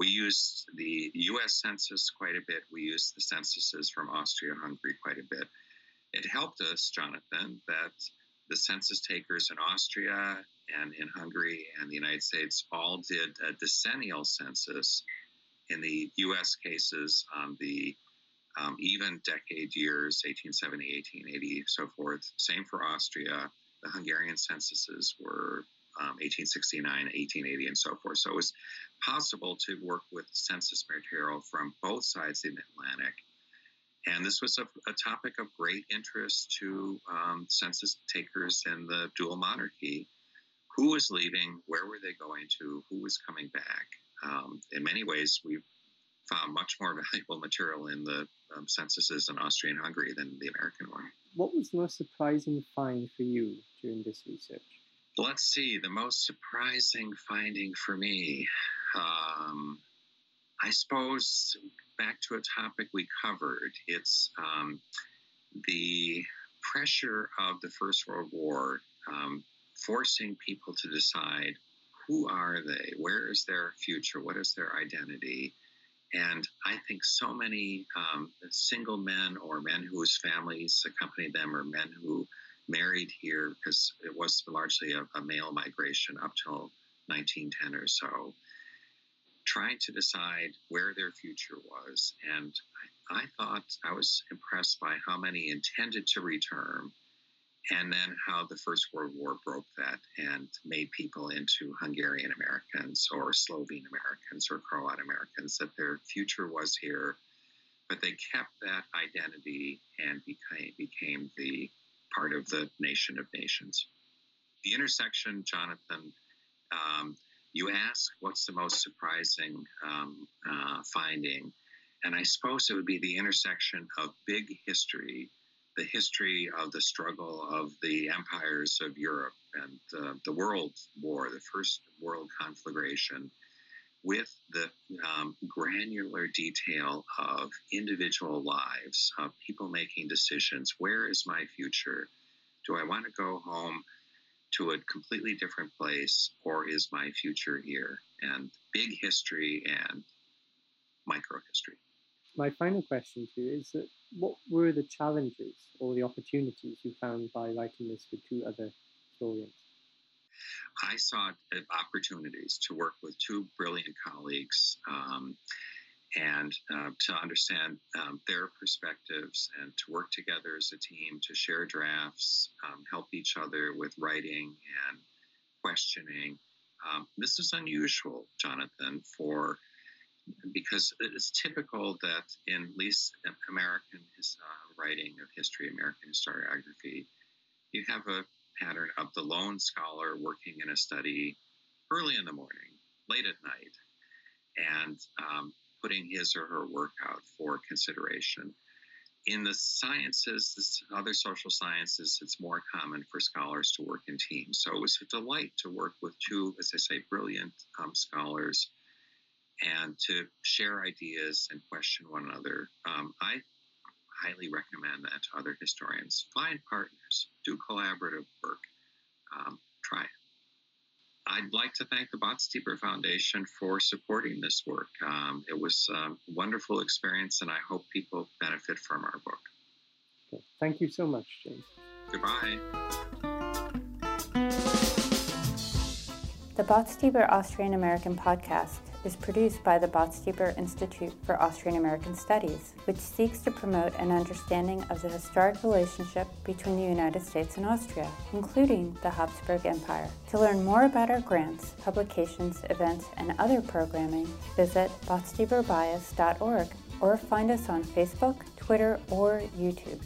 we used the US Census quite a bit. We used the censuses from Austria Hungary quite a bit. It helped us, Jonathan, that the census takers in Austria and in Hungary and the United States all did a decennial census. In the US cases, on the um, even decade years, 1870, 1880, so forth. Same for Austria. The Hungarian censuses were um, 1869, 1880, and so forth. So it was possible to work with census material from both sides of the Atlantic. And this was a, a topic of great interest to um, census takers in the dual monarchy. Who was leaving? Where were they going to? Who was coming back? Um, in many ways, we found much more valuable material in the um, censuses in Austria and Hungary than the American one. What was the most surprising find for you during this research? Let's see, the most surprising finding for me. Um, I suppose back to a topic we covered. It's um, the pressure of the First World War um, forcing people to decide who are they, where is their future, what is their identity. And I think so many um, single men or men whose families accompanied them or men who married here because it was largely a, a, male migration up till 1910 or so, trying to decide where their future was. And I, I thought I was impressed by how many intended to return and then how the First World War broke that and made people into Hungarian Americans or Slovene Americans or Croat Americans, that their future was here, but they kept that identity and became, became the part of the nation of nations. The intersection, Jonathan, um, you ask what's the most surprising um, uh, finding, and I suppose it would be the intersection of big history, the history of the struggle of the empires of Europe and uh, the World War, the First World Conflagration, with the um, granular detail of individual lives, of making decisions. Where is my future? Do I want to go home to a completely different place, or is my future here? And big history and micro history. My final question to you is that what were the challenges or the opportunities you found by writing this with two other historians? I saw opportunities to work with two brilliant colleagues um, and uh, to understand um, their perspectives and to work together as a team to share drafts, um, help each other with writing and questioning. Um, this is unusual, Jonathan, for because it's typical that in at least American uh, writing of history, American historiography, you have a pattern of the lone scholar working in a study early in the morning, late at night, and um, putting his or her work out for consideration. In the sciences, other social sciences, it's more common for scholars to work in teams. So it was a delight to work with two, as I say, brilliant um, scholars and to share ideas and question one another. Um, I highly recommend that to other historians. Find partners, do collaborative work, um, try it. I'd like to thank the Botstiber Foundation for supporting this work. Um, it was a wonderful experience, and I hope people benefit from our book. Okay. Thank you so much, James. Goodbye. The Botstiber Austrian American podcast is produced by the Botstiber Institute for Austrian American Studies, which seeks to promote an understanding of the historic relationship between the United States and Austria, including the Habsburg Empire. To learn more about our grants, publications, events, and other programming, visit botstieberbias.org or find us on Facebook, Twitter, or YouTube.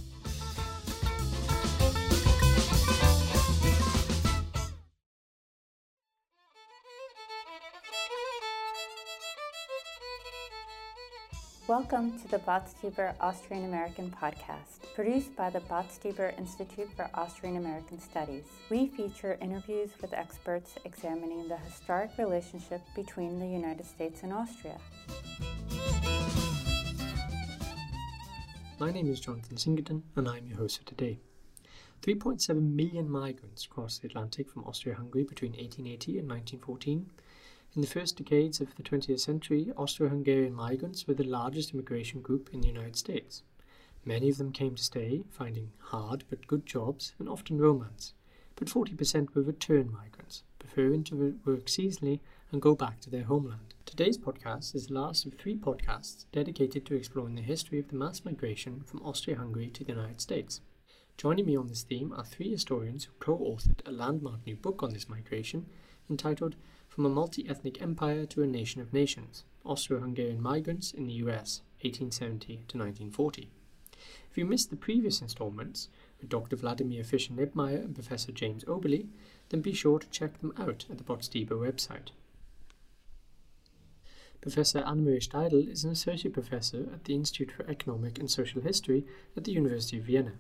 Welcome to the Botstiber Austrian American podcast, produced by the Botstiber Institute for Austrian American Studies. We feature interviews with experts examining the historic relationship between the United States and Austria. My name is Jonathan Singleton, and I'm your host for today. 3.7 million migrants crossed the Atlantic from Austria Hungary between 1880 and 1914 in the first decades of the 20th century, Austro Hungarian migrants were the largest immigration group in the United States. Many of them came to stay, finding hard but good jobs and often romance. But 40% were return migrants, preferring to work seasonally and go back to their homeland. Today's podcast is the last of three podcasts dedicated to exploring the history of the mass migration from Austria Hungary to the United States. Joining me on this theme are three historians who co authored a landmark new book on this migration entitled from a multi ethnic empire to a nation of nations Austro Hungarian migrants in the US, 1870 to 1940. If you missed the previous installments with Dr. Wladimir Fischer Nebmaier and Professor James Oberly, then be sure to check them out at the Botstiber website. Professor Annemarie Steidl is an associate professor at the Institute for Economic and Social History at the University of Vienna.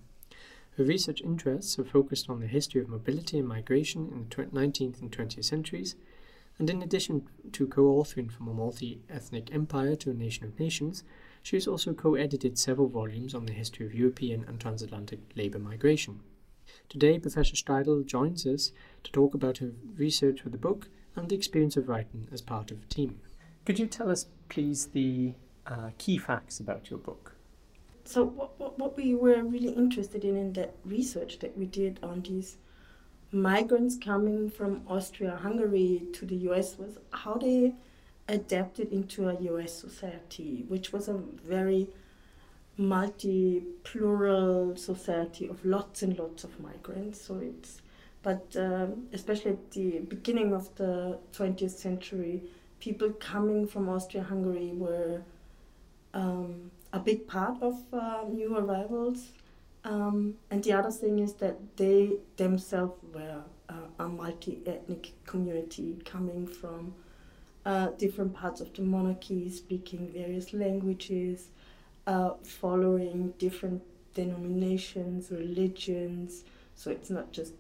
Her research interests are focused on the history of mobility and migration in the 19th and 20th centuries, and in addition to co authoring From a Multi Ethnic Empire to a Nation of Nations, she has also co edited several volumes on the history of European and transatlantic labour migration. Today, Professor Steidl joins us to talk about her research for the book and the experience of writing as part of a team. Could you tell us, please, the uh, key facts about your book? So, what, what we were really interested in in that research that we did on these migrants coming from Austria Hungary to the US was how they adapted into a US society, which was a very multi plural society of lots and lots of migrants. So it's, but um, especially at the beginning of the 20th century, people coming from Austria Hungary were um, a big part of uh, new arrivals um, and the other thing is that they themselves were uh, a multi ethnic community coming from uh, different parts of the monarchy, speaking various languages, uh, following different denominations, religions. So it's not just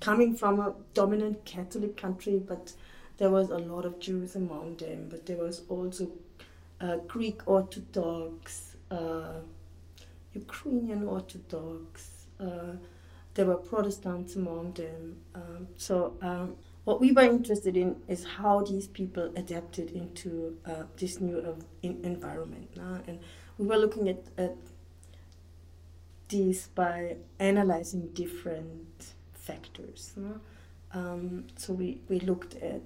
coming from a dominant Catholic country, but there was a lot of Jews among them, but there was also uh, Greek Orthodox. Ukrainian Orthodox. Uh, there were Protestants among them. Um, so um, what we were interested in is how these people adapted into uh, this new uh, in environment. And we were looking at, at by analyzing different factors. Um, so we, we looked at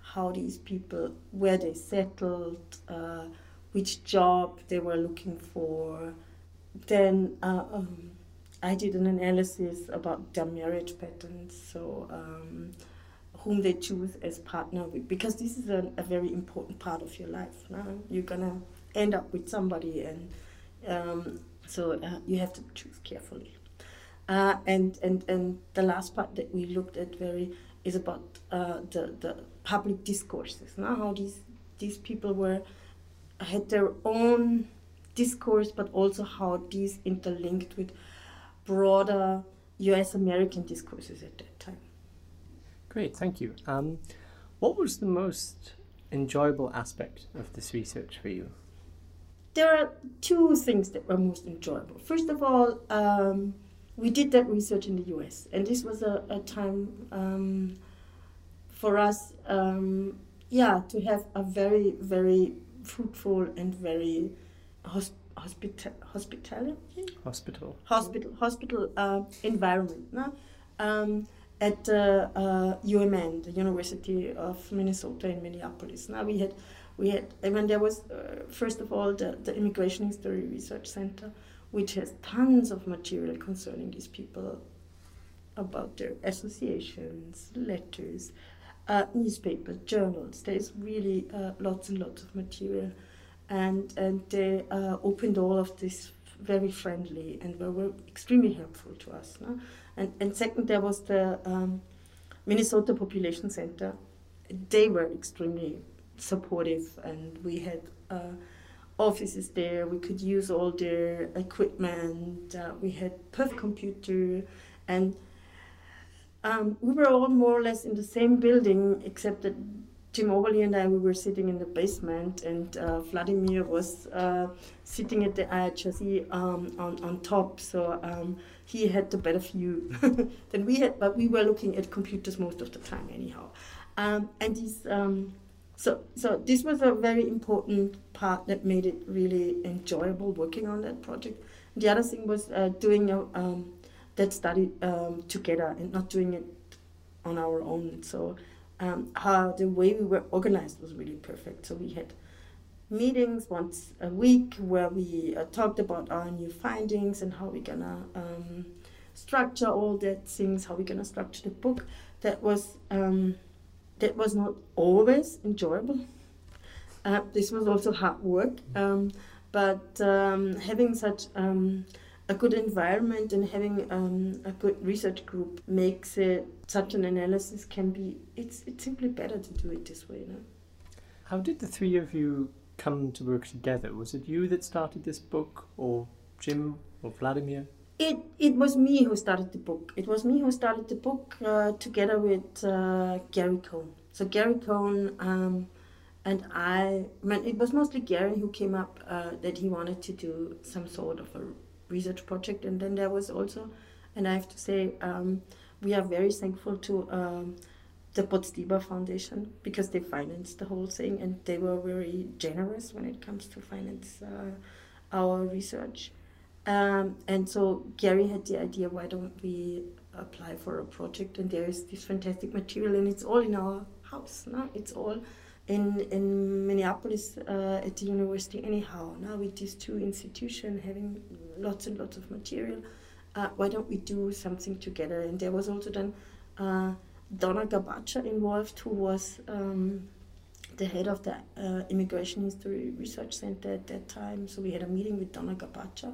how these people, where they settled, uh, which job they were looking for, then uh, um, I did an analysis about their marriage patterns, so um, whom they choose as partner with, because this is a, a very important part of your life. No? You're gonna end up with somebody, and um, so uh, you have to choose carefully. Uh, and and and the last part that we looked at very is about uh, the the public discourses. Now how these these people were had their own discourse, but also how these interlinked with broader US American discourses at that time. Great, thank you. Um, what was the most enjoyable aspect of this research for you? There are two things that were most enjoyable. First of all, um, we did that research in the US, and this was a, a time um, for us, um, yeah, to have a very, very fruitful and very hosp- hospital hospitality Hospital. hospital hospital uh, environment no? um, at uh, uh, UMN, the University of Minnesota in Minneapolis. Now we had we had I mean there was uh, first of all the, the Immigration History Research Center, which has tons of material concerning these people, about their associations, letters, uh, newspapers, journals. There's really uh, lots and lots of material, and and they uh, opened all of this very friendly and were, were extremely helpful to us. No? And and second, there was the um, Minnesota Population Center. They were extremely supportive, and we had. Uh, offices there we could use all their equipment uh, we had perf computer and um, we were all more or less in the same building, except that Jim Oberly and I we were sitting in the basement, and uh, Wladimir was uh, sitting at the IHRC um, on on top. So um, he had the better view than we had, but we were looking at computers most of the time anyhow. Um, and these, um, so so this was a very important part that made it really enjoyable working on that project. The other thing was uh, doing um, that study um, together and not doing it on our own. So um, how the way we were organized was really perfect. So we had meetings once a week where we uh, talked about our new findings and how we're gonna um, structure all that things, how we're gonna structure the book. That was um, that was not always enjoyable. Uh, this was also hard work, um, but um, having such a good environment and having um, a good research group makes it such an analysis can be it's it's simply better to do it this way. No? How did the three of you come to work together? Was it you that started this book, or Jim, or Wladimir? It it was me who started the book. It was me who started the book uh, together with uh, Gary Cohen. So Gary Cohen. Um, and I, I mean, it was mostly Gary who came up uh, that he wanted to do some sort of a research project. And then there was also, and I have to say, um, we are very thankful to um, the Bot Foundation because they financed the whole thing and they were very generous when it comes to finance uh, our research. Um, and so Gary had the idea, why don't we apply for a project? And there is this fantastic material, and it's all in our house. No? It's all in in Minneapolis uh, at the university anyhow. Now with these two institutions having lots and lots of material, uh, why don't we do something together? And there was also then uh, Donna Gabaccia involved, who was um, the head of the uh, Immigration History Research Center at that time. So we had a meeting with Donna Gabaccia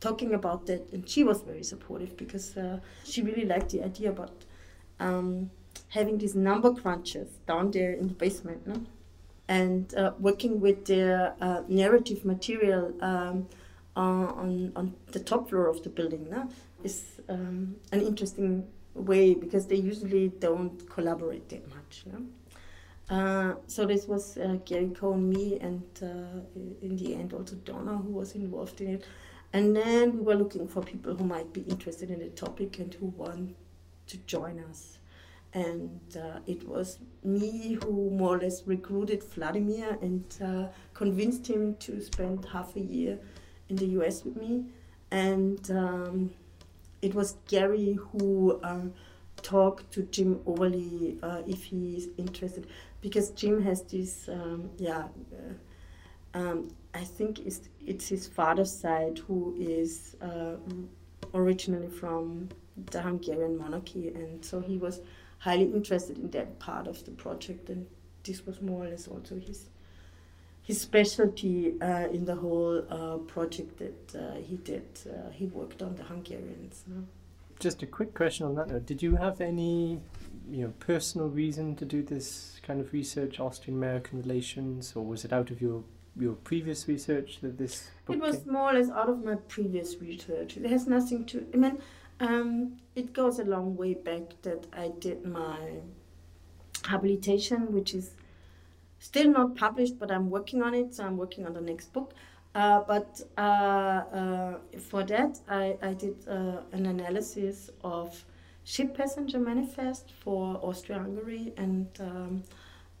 talking about that, and she was very supportive because uh, she really liked the idea about. Um, having these number crunches down there in the basement, no? and uh, working with their uh, narrative material um, on, on the top floor of the building no? is um, an interesting way because they usually don't collaborate that much. No? Uh, so this was uh, Gary Cohen, me, and uh, in the end also Donna who was involved in it. And then we were looking for people who might be interested in the topic and who want to join us and uh, it was me who more or less recruited Wladimir and uh, convinced him to spend half a year in the US with me. And um, it was Gary who uh, talked to Jim Oberly uh, if he's interested, because Jim has this, um, yeah, uh, um, I think it's, it's his father's side who is originally from the Hungarian monarchy, and so he was highly interested in that part of the project, and this was more or less also his his specialty uh, in the whole uh, project that uh, he did. Uh, he worked on the Hungarians. No? Just a quick question on that note: Did you have any, you know, personal reason to do this kind of research, Austrian-American relations, or was it out of your your previous research that this? it was came? more or less out of my previous research. It has nothing to. I mean, um, it goes a long way back that I did my habilitation, which is still not published, but I'm working on it. So I'm working on the next book. Uh, but uh, uh, for that, I, I did uh, an analysis of ship passenger manifest for Austria-Hungary, and um,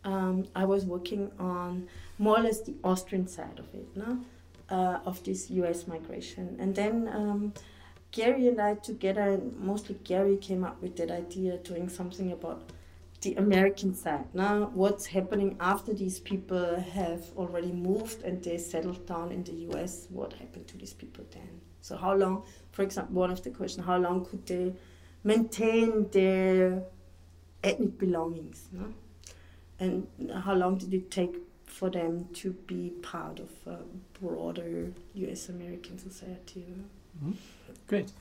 um, I was working on more or less the Austrian side of it, no? Uh, of this U.S. migration, and then um, Gary and I together, and mostly Gary came up with that idea, doing something about the American side. Now, what's happening after these people have already moved and they settled down in the U.S. What happened to these people then? So, how long, for example, one of the questions, how long could they maintain their ethnic belongings? No? And how long did it take for them to be part of a broader U.S. American society? Mm-hmm. Great.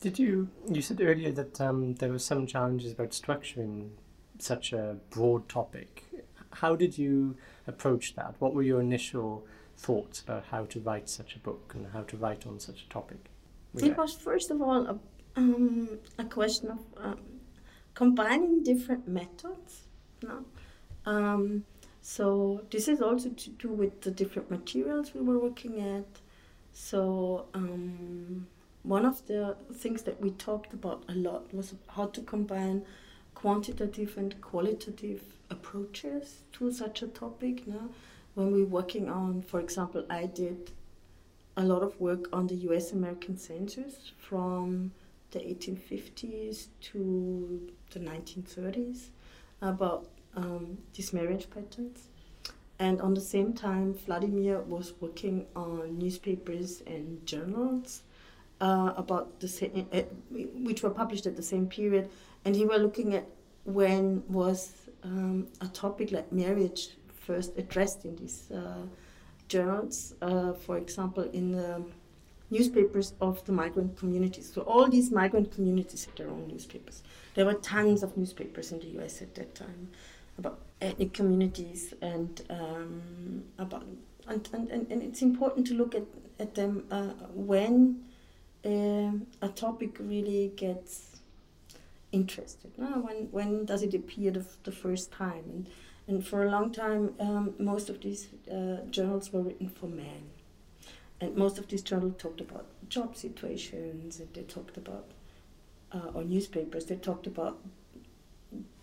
Did you you said earlier that um, there were some challenges about structuring such a broad topic? How did you approach that? What were your initial thoughts about how to write such a book and how to write on such a topic? It was first of all a, um, a question of um, combining different methods. No? Um, so this is also to do with the different materials we were working at. So um, one of the things that we talked about a lot was how to combine quantitative and qualitative approaches to such a topic. No? When we're working on, for example, I did a lot of work on the US American census from the 1850s to the 1930s about um, these marriage patterns. And on the same time, Wladimir was working on newspapers and journals uh, about the same, uh, which were published at the same period, and he were looking at when was um, a topic like marriage first addressed in these uh, journals, uh, for example, in the newspapers of the migrant communities. So all these migrant communities had their own newspapers. There were tons of newspapers in the U.S. at that time about ethnic communities and um, about and, and, and, it's important to look at, at them uh, when uh, a topic really gets interested. No? When, when does it appear the, the first time? And, and for a long time, um, most of these uh, journals were written for men. And most of these journals talked about job situations, and they talked about, uh, or newspapers, they talked about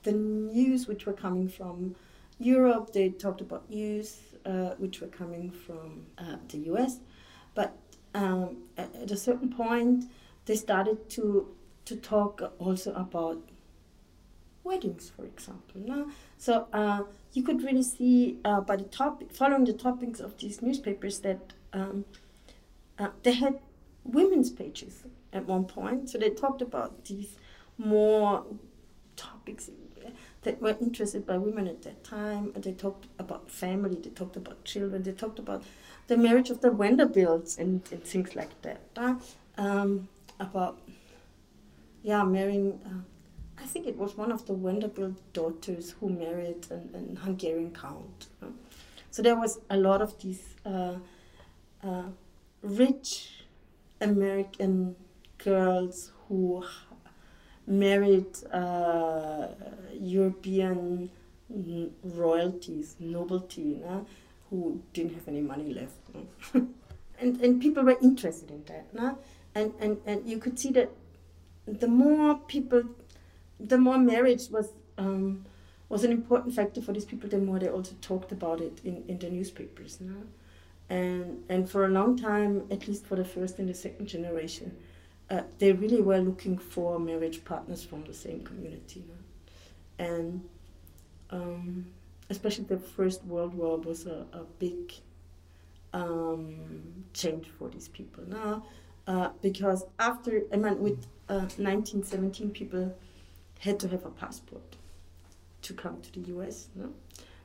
the news which were coming from Europe, they talked about news uh, which were coming from uh, the US. But um, at a certain point, they started to, to talk also about weddings, for example. No? So uh, you could really see uh, by the topic, following the topics of these newspapers, that um, uh, they had women's pages at one point. So they talked about these more topics that were interested by women at that time. They talked about family, they talked about children, they talked about the marriage of the Vanderbilts and, and things like that. Uh, um, about, yeah, marrying, uh, I think it was one of the Vanderbilt daughters who married an, an Hungarian count. Uh. So there was a lot of these uh, uh, rich American girls who married uh, European royalties, nobility, no? Who didn't have any money left. And, and people were interested in that. No? And, and, and you could see that the more people, the more marriage was, um, was an important factor for these people, the more they also talked about it in, in the newspapers. No? And, and for a long time, at least for the first and the second generation, uh, they really were looking for marriage partners from the same community. No? And um, especially the First World War was a, a big um, change for these people now. Uh, because after, I mean, with uh, 1917, people had to have a passport to come to the US. No?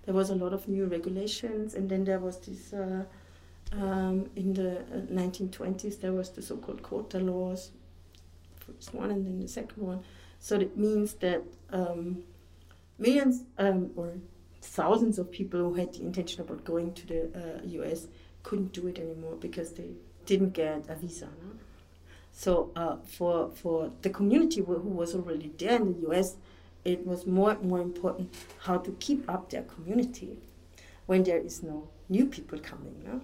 There was a lot of new regulations, and then there was this. Uh, um, in the 1920s, uh, there was the so-called quota laws, first one and then the second one. So it means that um, millions um, or thousands of people who had the intention about going to the uh, US couldn't do it anymore because they didn't get a visa. No? So uh, for for the community who was already there in the US, it was more and more important how to keep up their community when there is no new people coming. No?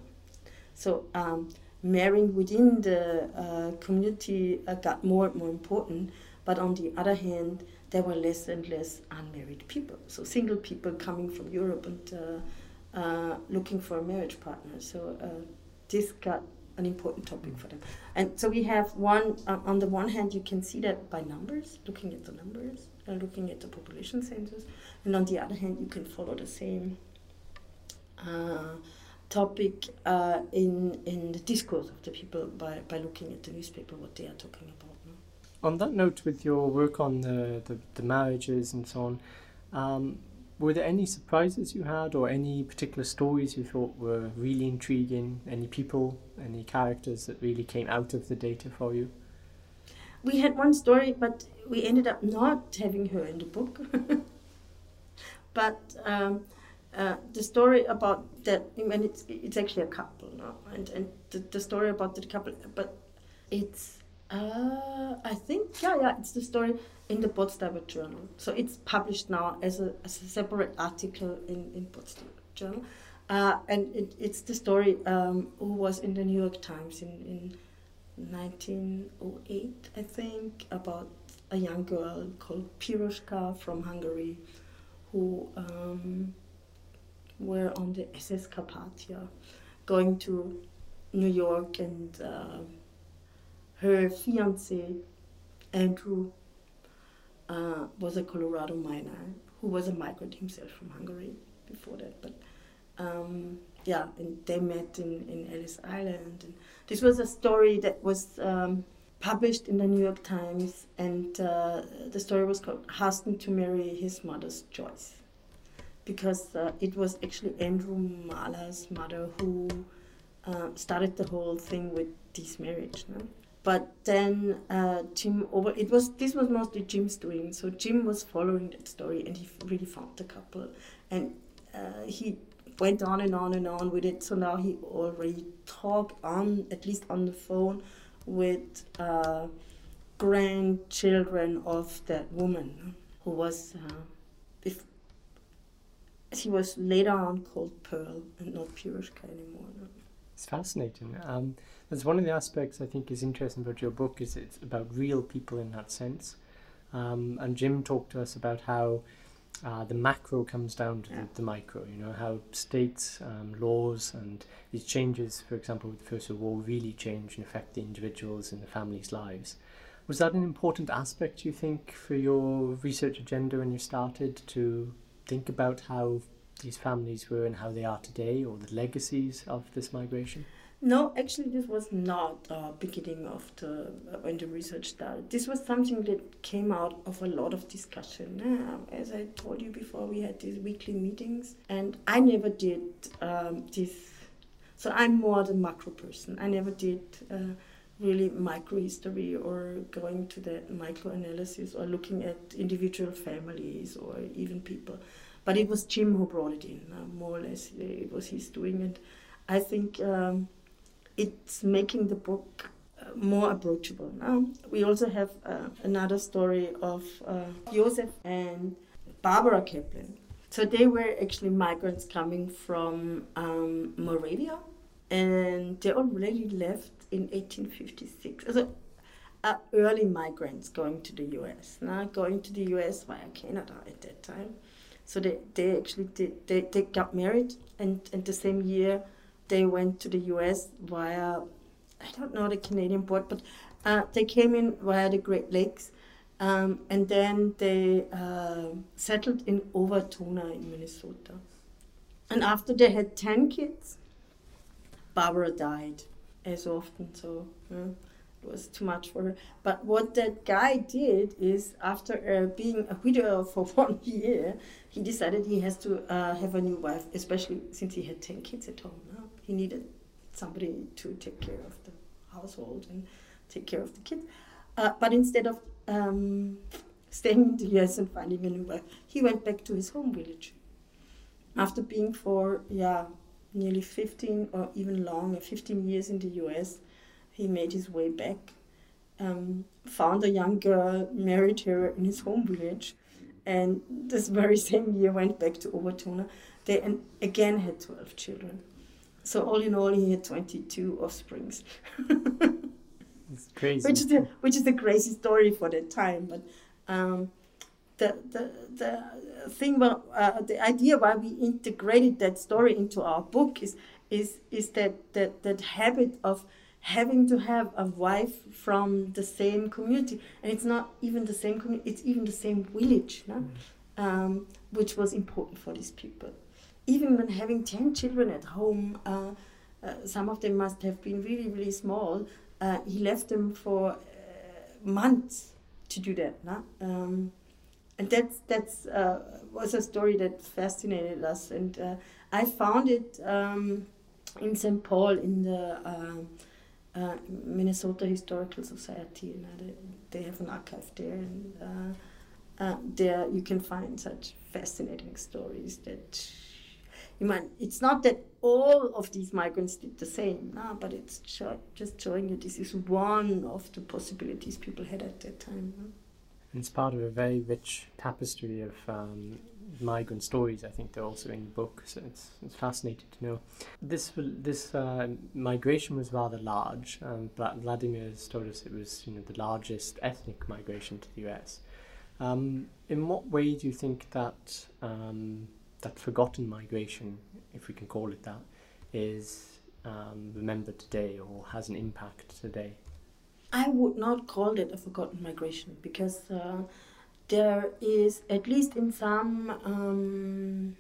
So um, marrying within the uh, community uh, got more and more important. But on the other hand, there were less and less unmarried people. So single people coming from Europe and uh, uh, looking for a marriage partner. So uh, this got an important topic for them. And so we have one, uh, on the one hand, you can see that by numbers, looking at the numbers, uh, looking at the population census. And on the other hand, you can follow the same uh, topic in, in the discourse of the people by, by looking at the newspaper, what they are talking about. On that note, with your work on the, the, the marriages and so on, um, were there any surprises you had or any particular stories you thought were really intriguing? Any people, any characters that really came out of the data for you? We had one story, but we ended up not having her in the book. but um, uh, the story about that, I mean, it's, it's actually a couple, no? and, and the, the story about the couple, but it's uh, I think yeah, yeah. It's the story in the Potsdamer Journal. So it's published now as a, as a separate article in in Potsdamer Journal, uh, and it, it's the story um, who was in the New York Times in in 1908, I think, about a young girl called Piroshka from Hungary, who um, were on the SS Carpathia, going to New York and. Uh, her fiance, Andrew, uh, was a Colorado miner who was a migrant himself from Hungary before that. But um, yeah, and they met in, in Ellis Island. And this was a story that was um, published in the New York Times, and uh, the story was called Hasten to Marry His Mother's Choice. Because uh, it was actually Andrew Mahler's mother who uh, started the whole thing with this marriage. No? But then uh, Jim Oberly was this was mostly Jim's doing. So Jim was following that story, and he really found the couple, and uh, he went on and on and on with it. So now he already talked on at least on the phone with uh, grandchildren of that woman who was. Uh, if she was later on called Pearl and not Piroshka anymore. It's fascinating. Um, that's one of the aspects I think is interesting about your book is it's about real people in that sense. Um, and Jim talked to us about how uh, the macro comes down to the, the, micro, you know, how states, um, laws, and these changes, for example, with the First World War, really change and affect the individuals and the families' lives. Was that an important aspect, you think, for your research agenda when you started to think about how these families were and how they are today, or the legacies of this migration? No, actually, this was not the beginning of the uh, when the research started. This was something that came out of a lot of discussion. Um, as I told you before, we had these weekly meetings, and I never did um, this. So I'm more the macro person. I never did uh, really micro history or going to the micro analysis or looking at individual families or even people. But it was Jim who brought it in, uh, more or less. It was his doing, and I think. Um, it's making the book uh, more approachable. Now we also have uh, another story of uh, Joseph and Barbara Kaplan. So they were actually migrants coming from um, Moravia, and they already left in 1856. So, uh, early migrants going to the U.S. Now going to the U.S. via Canada at that time. So they, they actually did, they, they got married, and, and the same year they went to the US via, I don't know the Canadian port, but uh, they came in via the Great Lakes. Um, and then they uh, settled in Owatonna in Minnesota. And after they had 10 kids, Barbara died, as often, so uh, it was too much for her. But what that guy did is, after uh, being a widower for one year, he decided he has to uh, have a new wife, especially since he had 10 kids at home he needed somebody to take care of the household and take care of the kids. Uh, but instead of um, staying in the US and finding a new wife, he went back to his home village. After being for yeah nearly 15 or even longer, 15 years in the US, he made his way back, um, found a young girl, married her in his home village, and this very same year went back to Owatonna. They again had 12 children. So all in all, he had 22 offsprings. it's crazy. which is a, which is a crazy story for that time. But um, the the the thing about uh, the idea why we integrated that story into our book is is is that that that habit of having to have a wife from the same community and it's not even the same community it's even the same village no? Mm. um, which was important for these people even when having 10 children at home uh, uh, some of them must have been really really small uh, he left them for uh, months to do that no? Um, and that's that's uh, was a story that fascinated us and uh, i found it um, in st paul in the Minnesota Historical Society. You know, they, they have an archive there, and uh, there you can find such fascinating stories that you might. It's not that all of these migrants did the same, no, but it's just showing you this is one of the possibilities people had at that time. No? It's part of a very rich tapestry of um, migrant stories. I think they're also in the book, so it's, it's fascinating to know. This this uh, migration was rather large. Um, Wladimir has told us it was you know the largest ethnic migration to the U.S. Um, in what way do you think that um, that forgotten migration, if we can call it that, is um, remembered today or has an impact today? I would not call it a forgotten migration because. Uh, there is, at least in some, um,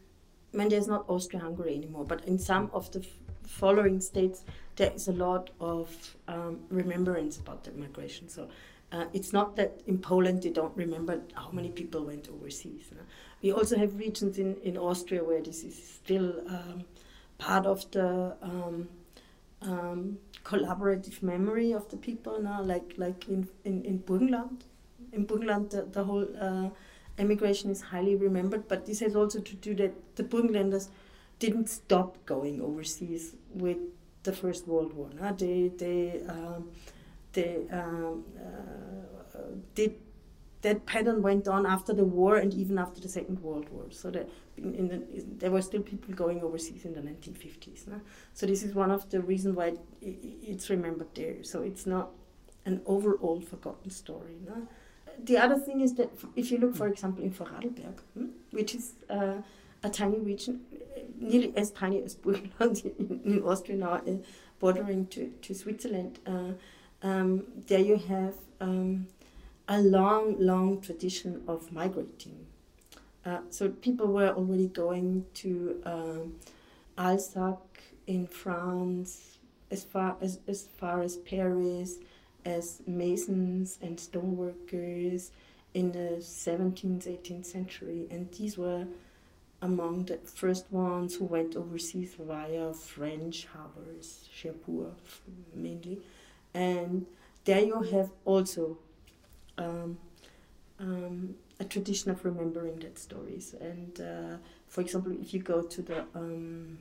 mean, there's not Austria Hungary anymore, but in some of the following states, there is a lot of um, remembrance about the migration. So uh, it's not that in Poland they don't remember how many people went overseas. Know? We also have regions in, in Austria where this is still um, part of the um, um, collaborative memory of the people now, like like in, in, in Burgenland in Burgenland, the, the whole uh, emigration is highly remembered, but this has also to do that the Burgenlanders didn't stop going overseas with the First World War. No? They, they, they um, uh, that pattern went on after the war and even after the Second World War. So that in, in the, there were still people going overseas in the 1950s. No? So this is one of the reasons why it, it's remembered there. So it's not an overall forgotten story. No? the other thing is that if you look, for example, in Vorarlberg, hmm, which is uh, a tiny region, nearly as tiny as Burgenland in, in Austria now, uh, bordering to, to Switzerland, uh, um, there you have um, a long, long tradition of migrating. Uh, so people were already going to um, Alsace in France, as far as, as far as Paris, as masons and stoneworkers in the 17th, 18th century, and these were among the first ones who went overseas via French harbors, Cherbourg mainly, and there you have also um, um, a tradition of remembering that stories. And uh, for example, if you go to the um,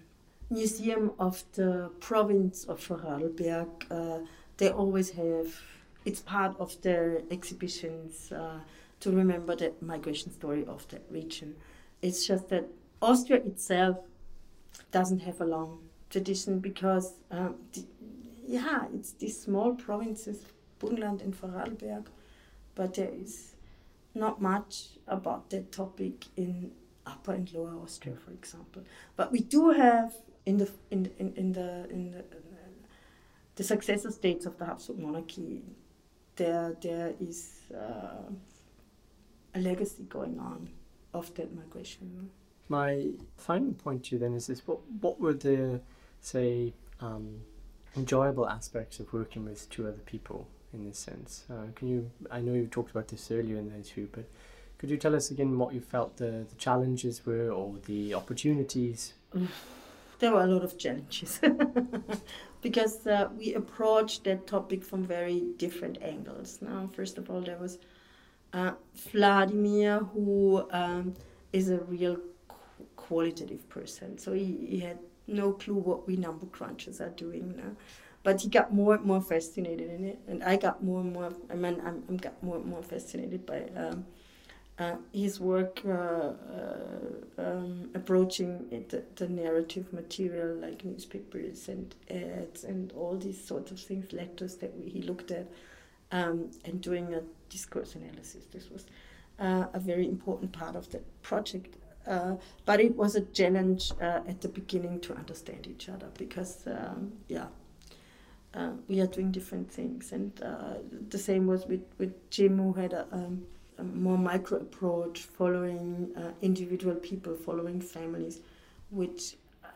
Museum of the Province of Vorarlberg, uh, they always have it's part of their exhibitions uh, to remember the migration story of that region. It's just that Austria itself doesn't have a long tradition because, um, yeah, it's these small provinces, Burgenland and Vorarlberg, but there is not much about that topic in Upper and Lower Austria, for example. But we do have in the in, in, in the in the the successor states of the Habsburg monarchy, there there is uh, a legacy going on of that migration. My final point to you then is this: what what were the say um, enjoyable aspects of working with two other people in this sense? Uh, can you? I know you talked about this earlier in the interview, but could you tell us again what you felt the, the challenges were or the opportunities? there were a lot of challenges because uh, we approached that topic from very different angles. Now, first of all, there was uh, Wladimir, who um, is a real qu- qualitative person. So he, he had no clue what we number crunchers are doing now. But he got more and more fascinated in it, and I got more and more. I mean, I'm, I'm got more and more fascinated by um, uh, his work uh, uh, um, approaching the, the, narrative material like newspapers and ads and all these sorts of things, letters that we, he looked at, um, and doing a discourse analysis. This was uh, a very important part of the project. Uh, but it was a challenge uh, at the beginning to understand each other because, um, yeah, we are doing different things. And the same was with, with Jim, who had a um, a more micro approach, following uh, individual people, following families, which uh,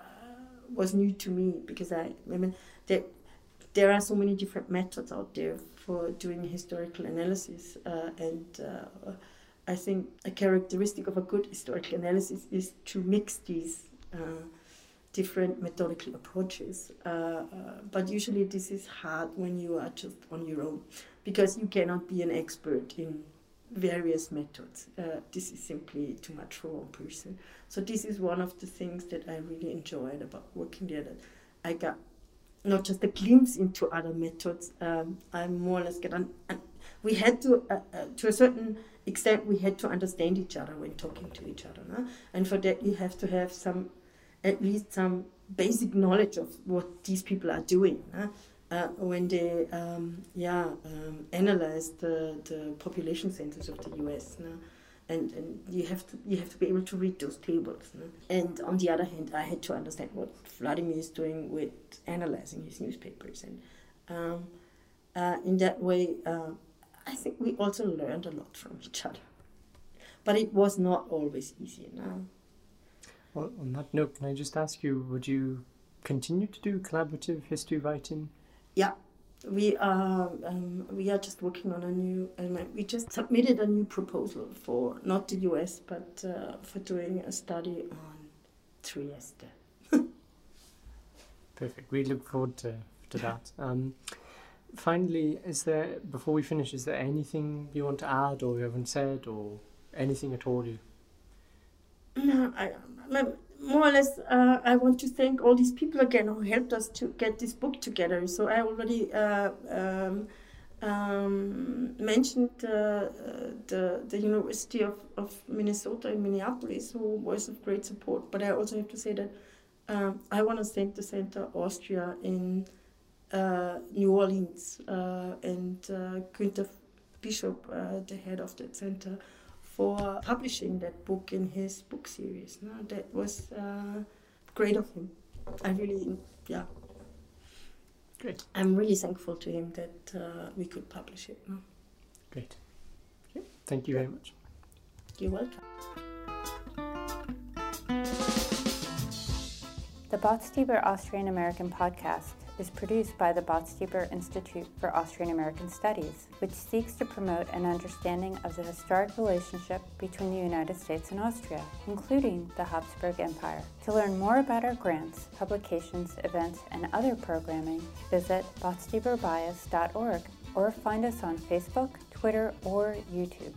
was new to me because I, I mean, there, there are so many different methods out there for doing historical analysis, uh, and uh, I think a characteristic of a good historical analysis is to mix these uh, different methodical approaches. Uh, but usually, this is hard when you are just on your own because you cannot be an expert in various methods. Uh, this is simply too much for one person. So this is one of the things that I really enjoyed about working there. That I got not just a glimpse into other methods. Um, I more or less get on. We had to, uh, uh, to a certain extent, we had to understand each other when talking to each other. No? And for that, you have to have some, at least some basic knowledge of what these people are doing. No? uh, when they um, yeah um, analyzed the, the population census of the U.S. No? And, and you have to you have to be able to read those tables. No? And on the other hand, I had to understand what Wladimir is doing with analyzing his newspapers, and um, uh, in that way, uh, I think we also learned a lot from each other. But it was not always easy. No? Well, on that note, can I just ask you, would you continue to do collaborative history writing yeah, we are um, we are just working on a new. Um, we just submitted a new proposal for not the U.S. but uh, for doing a study on Trieste. Perfect. We look forward to to that. Um, finally, is there before we finish? Is there anything you want to add, or you haven't said, or anything at all? You. No, I, more or less, uh, I want to thank all these people again who helped us to get this book together. So I already uh, um, um, mentioned uh, the the University of, of Minnesota in Minneapolis, who was of great support. But I also have to say that um, I want to thank the Center Austria in New Orleans uh, and uh, Günter Bischof, the head of that center for publishing that book in his book series. No? That was uh, great of him. I really, yeah. Great. I'm really thankful to him that uh, we could publish it. No? Great. Okay. Thank you very much. You're welcome. The Botstiber Austrian American podcast is produced by the Botstiber Institute for Austrian American Studies, which seeks to promote an understanding of the historic relationship between the United States and Austria, including the Habsburg Empire. To learn more about our grants, publications, events, and other programming, visit botstiberbias.org or find us on Facebook, Twitter, or YouTube.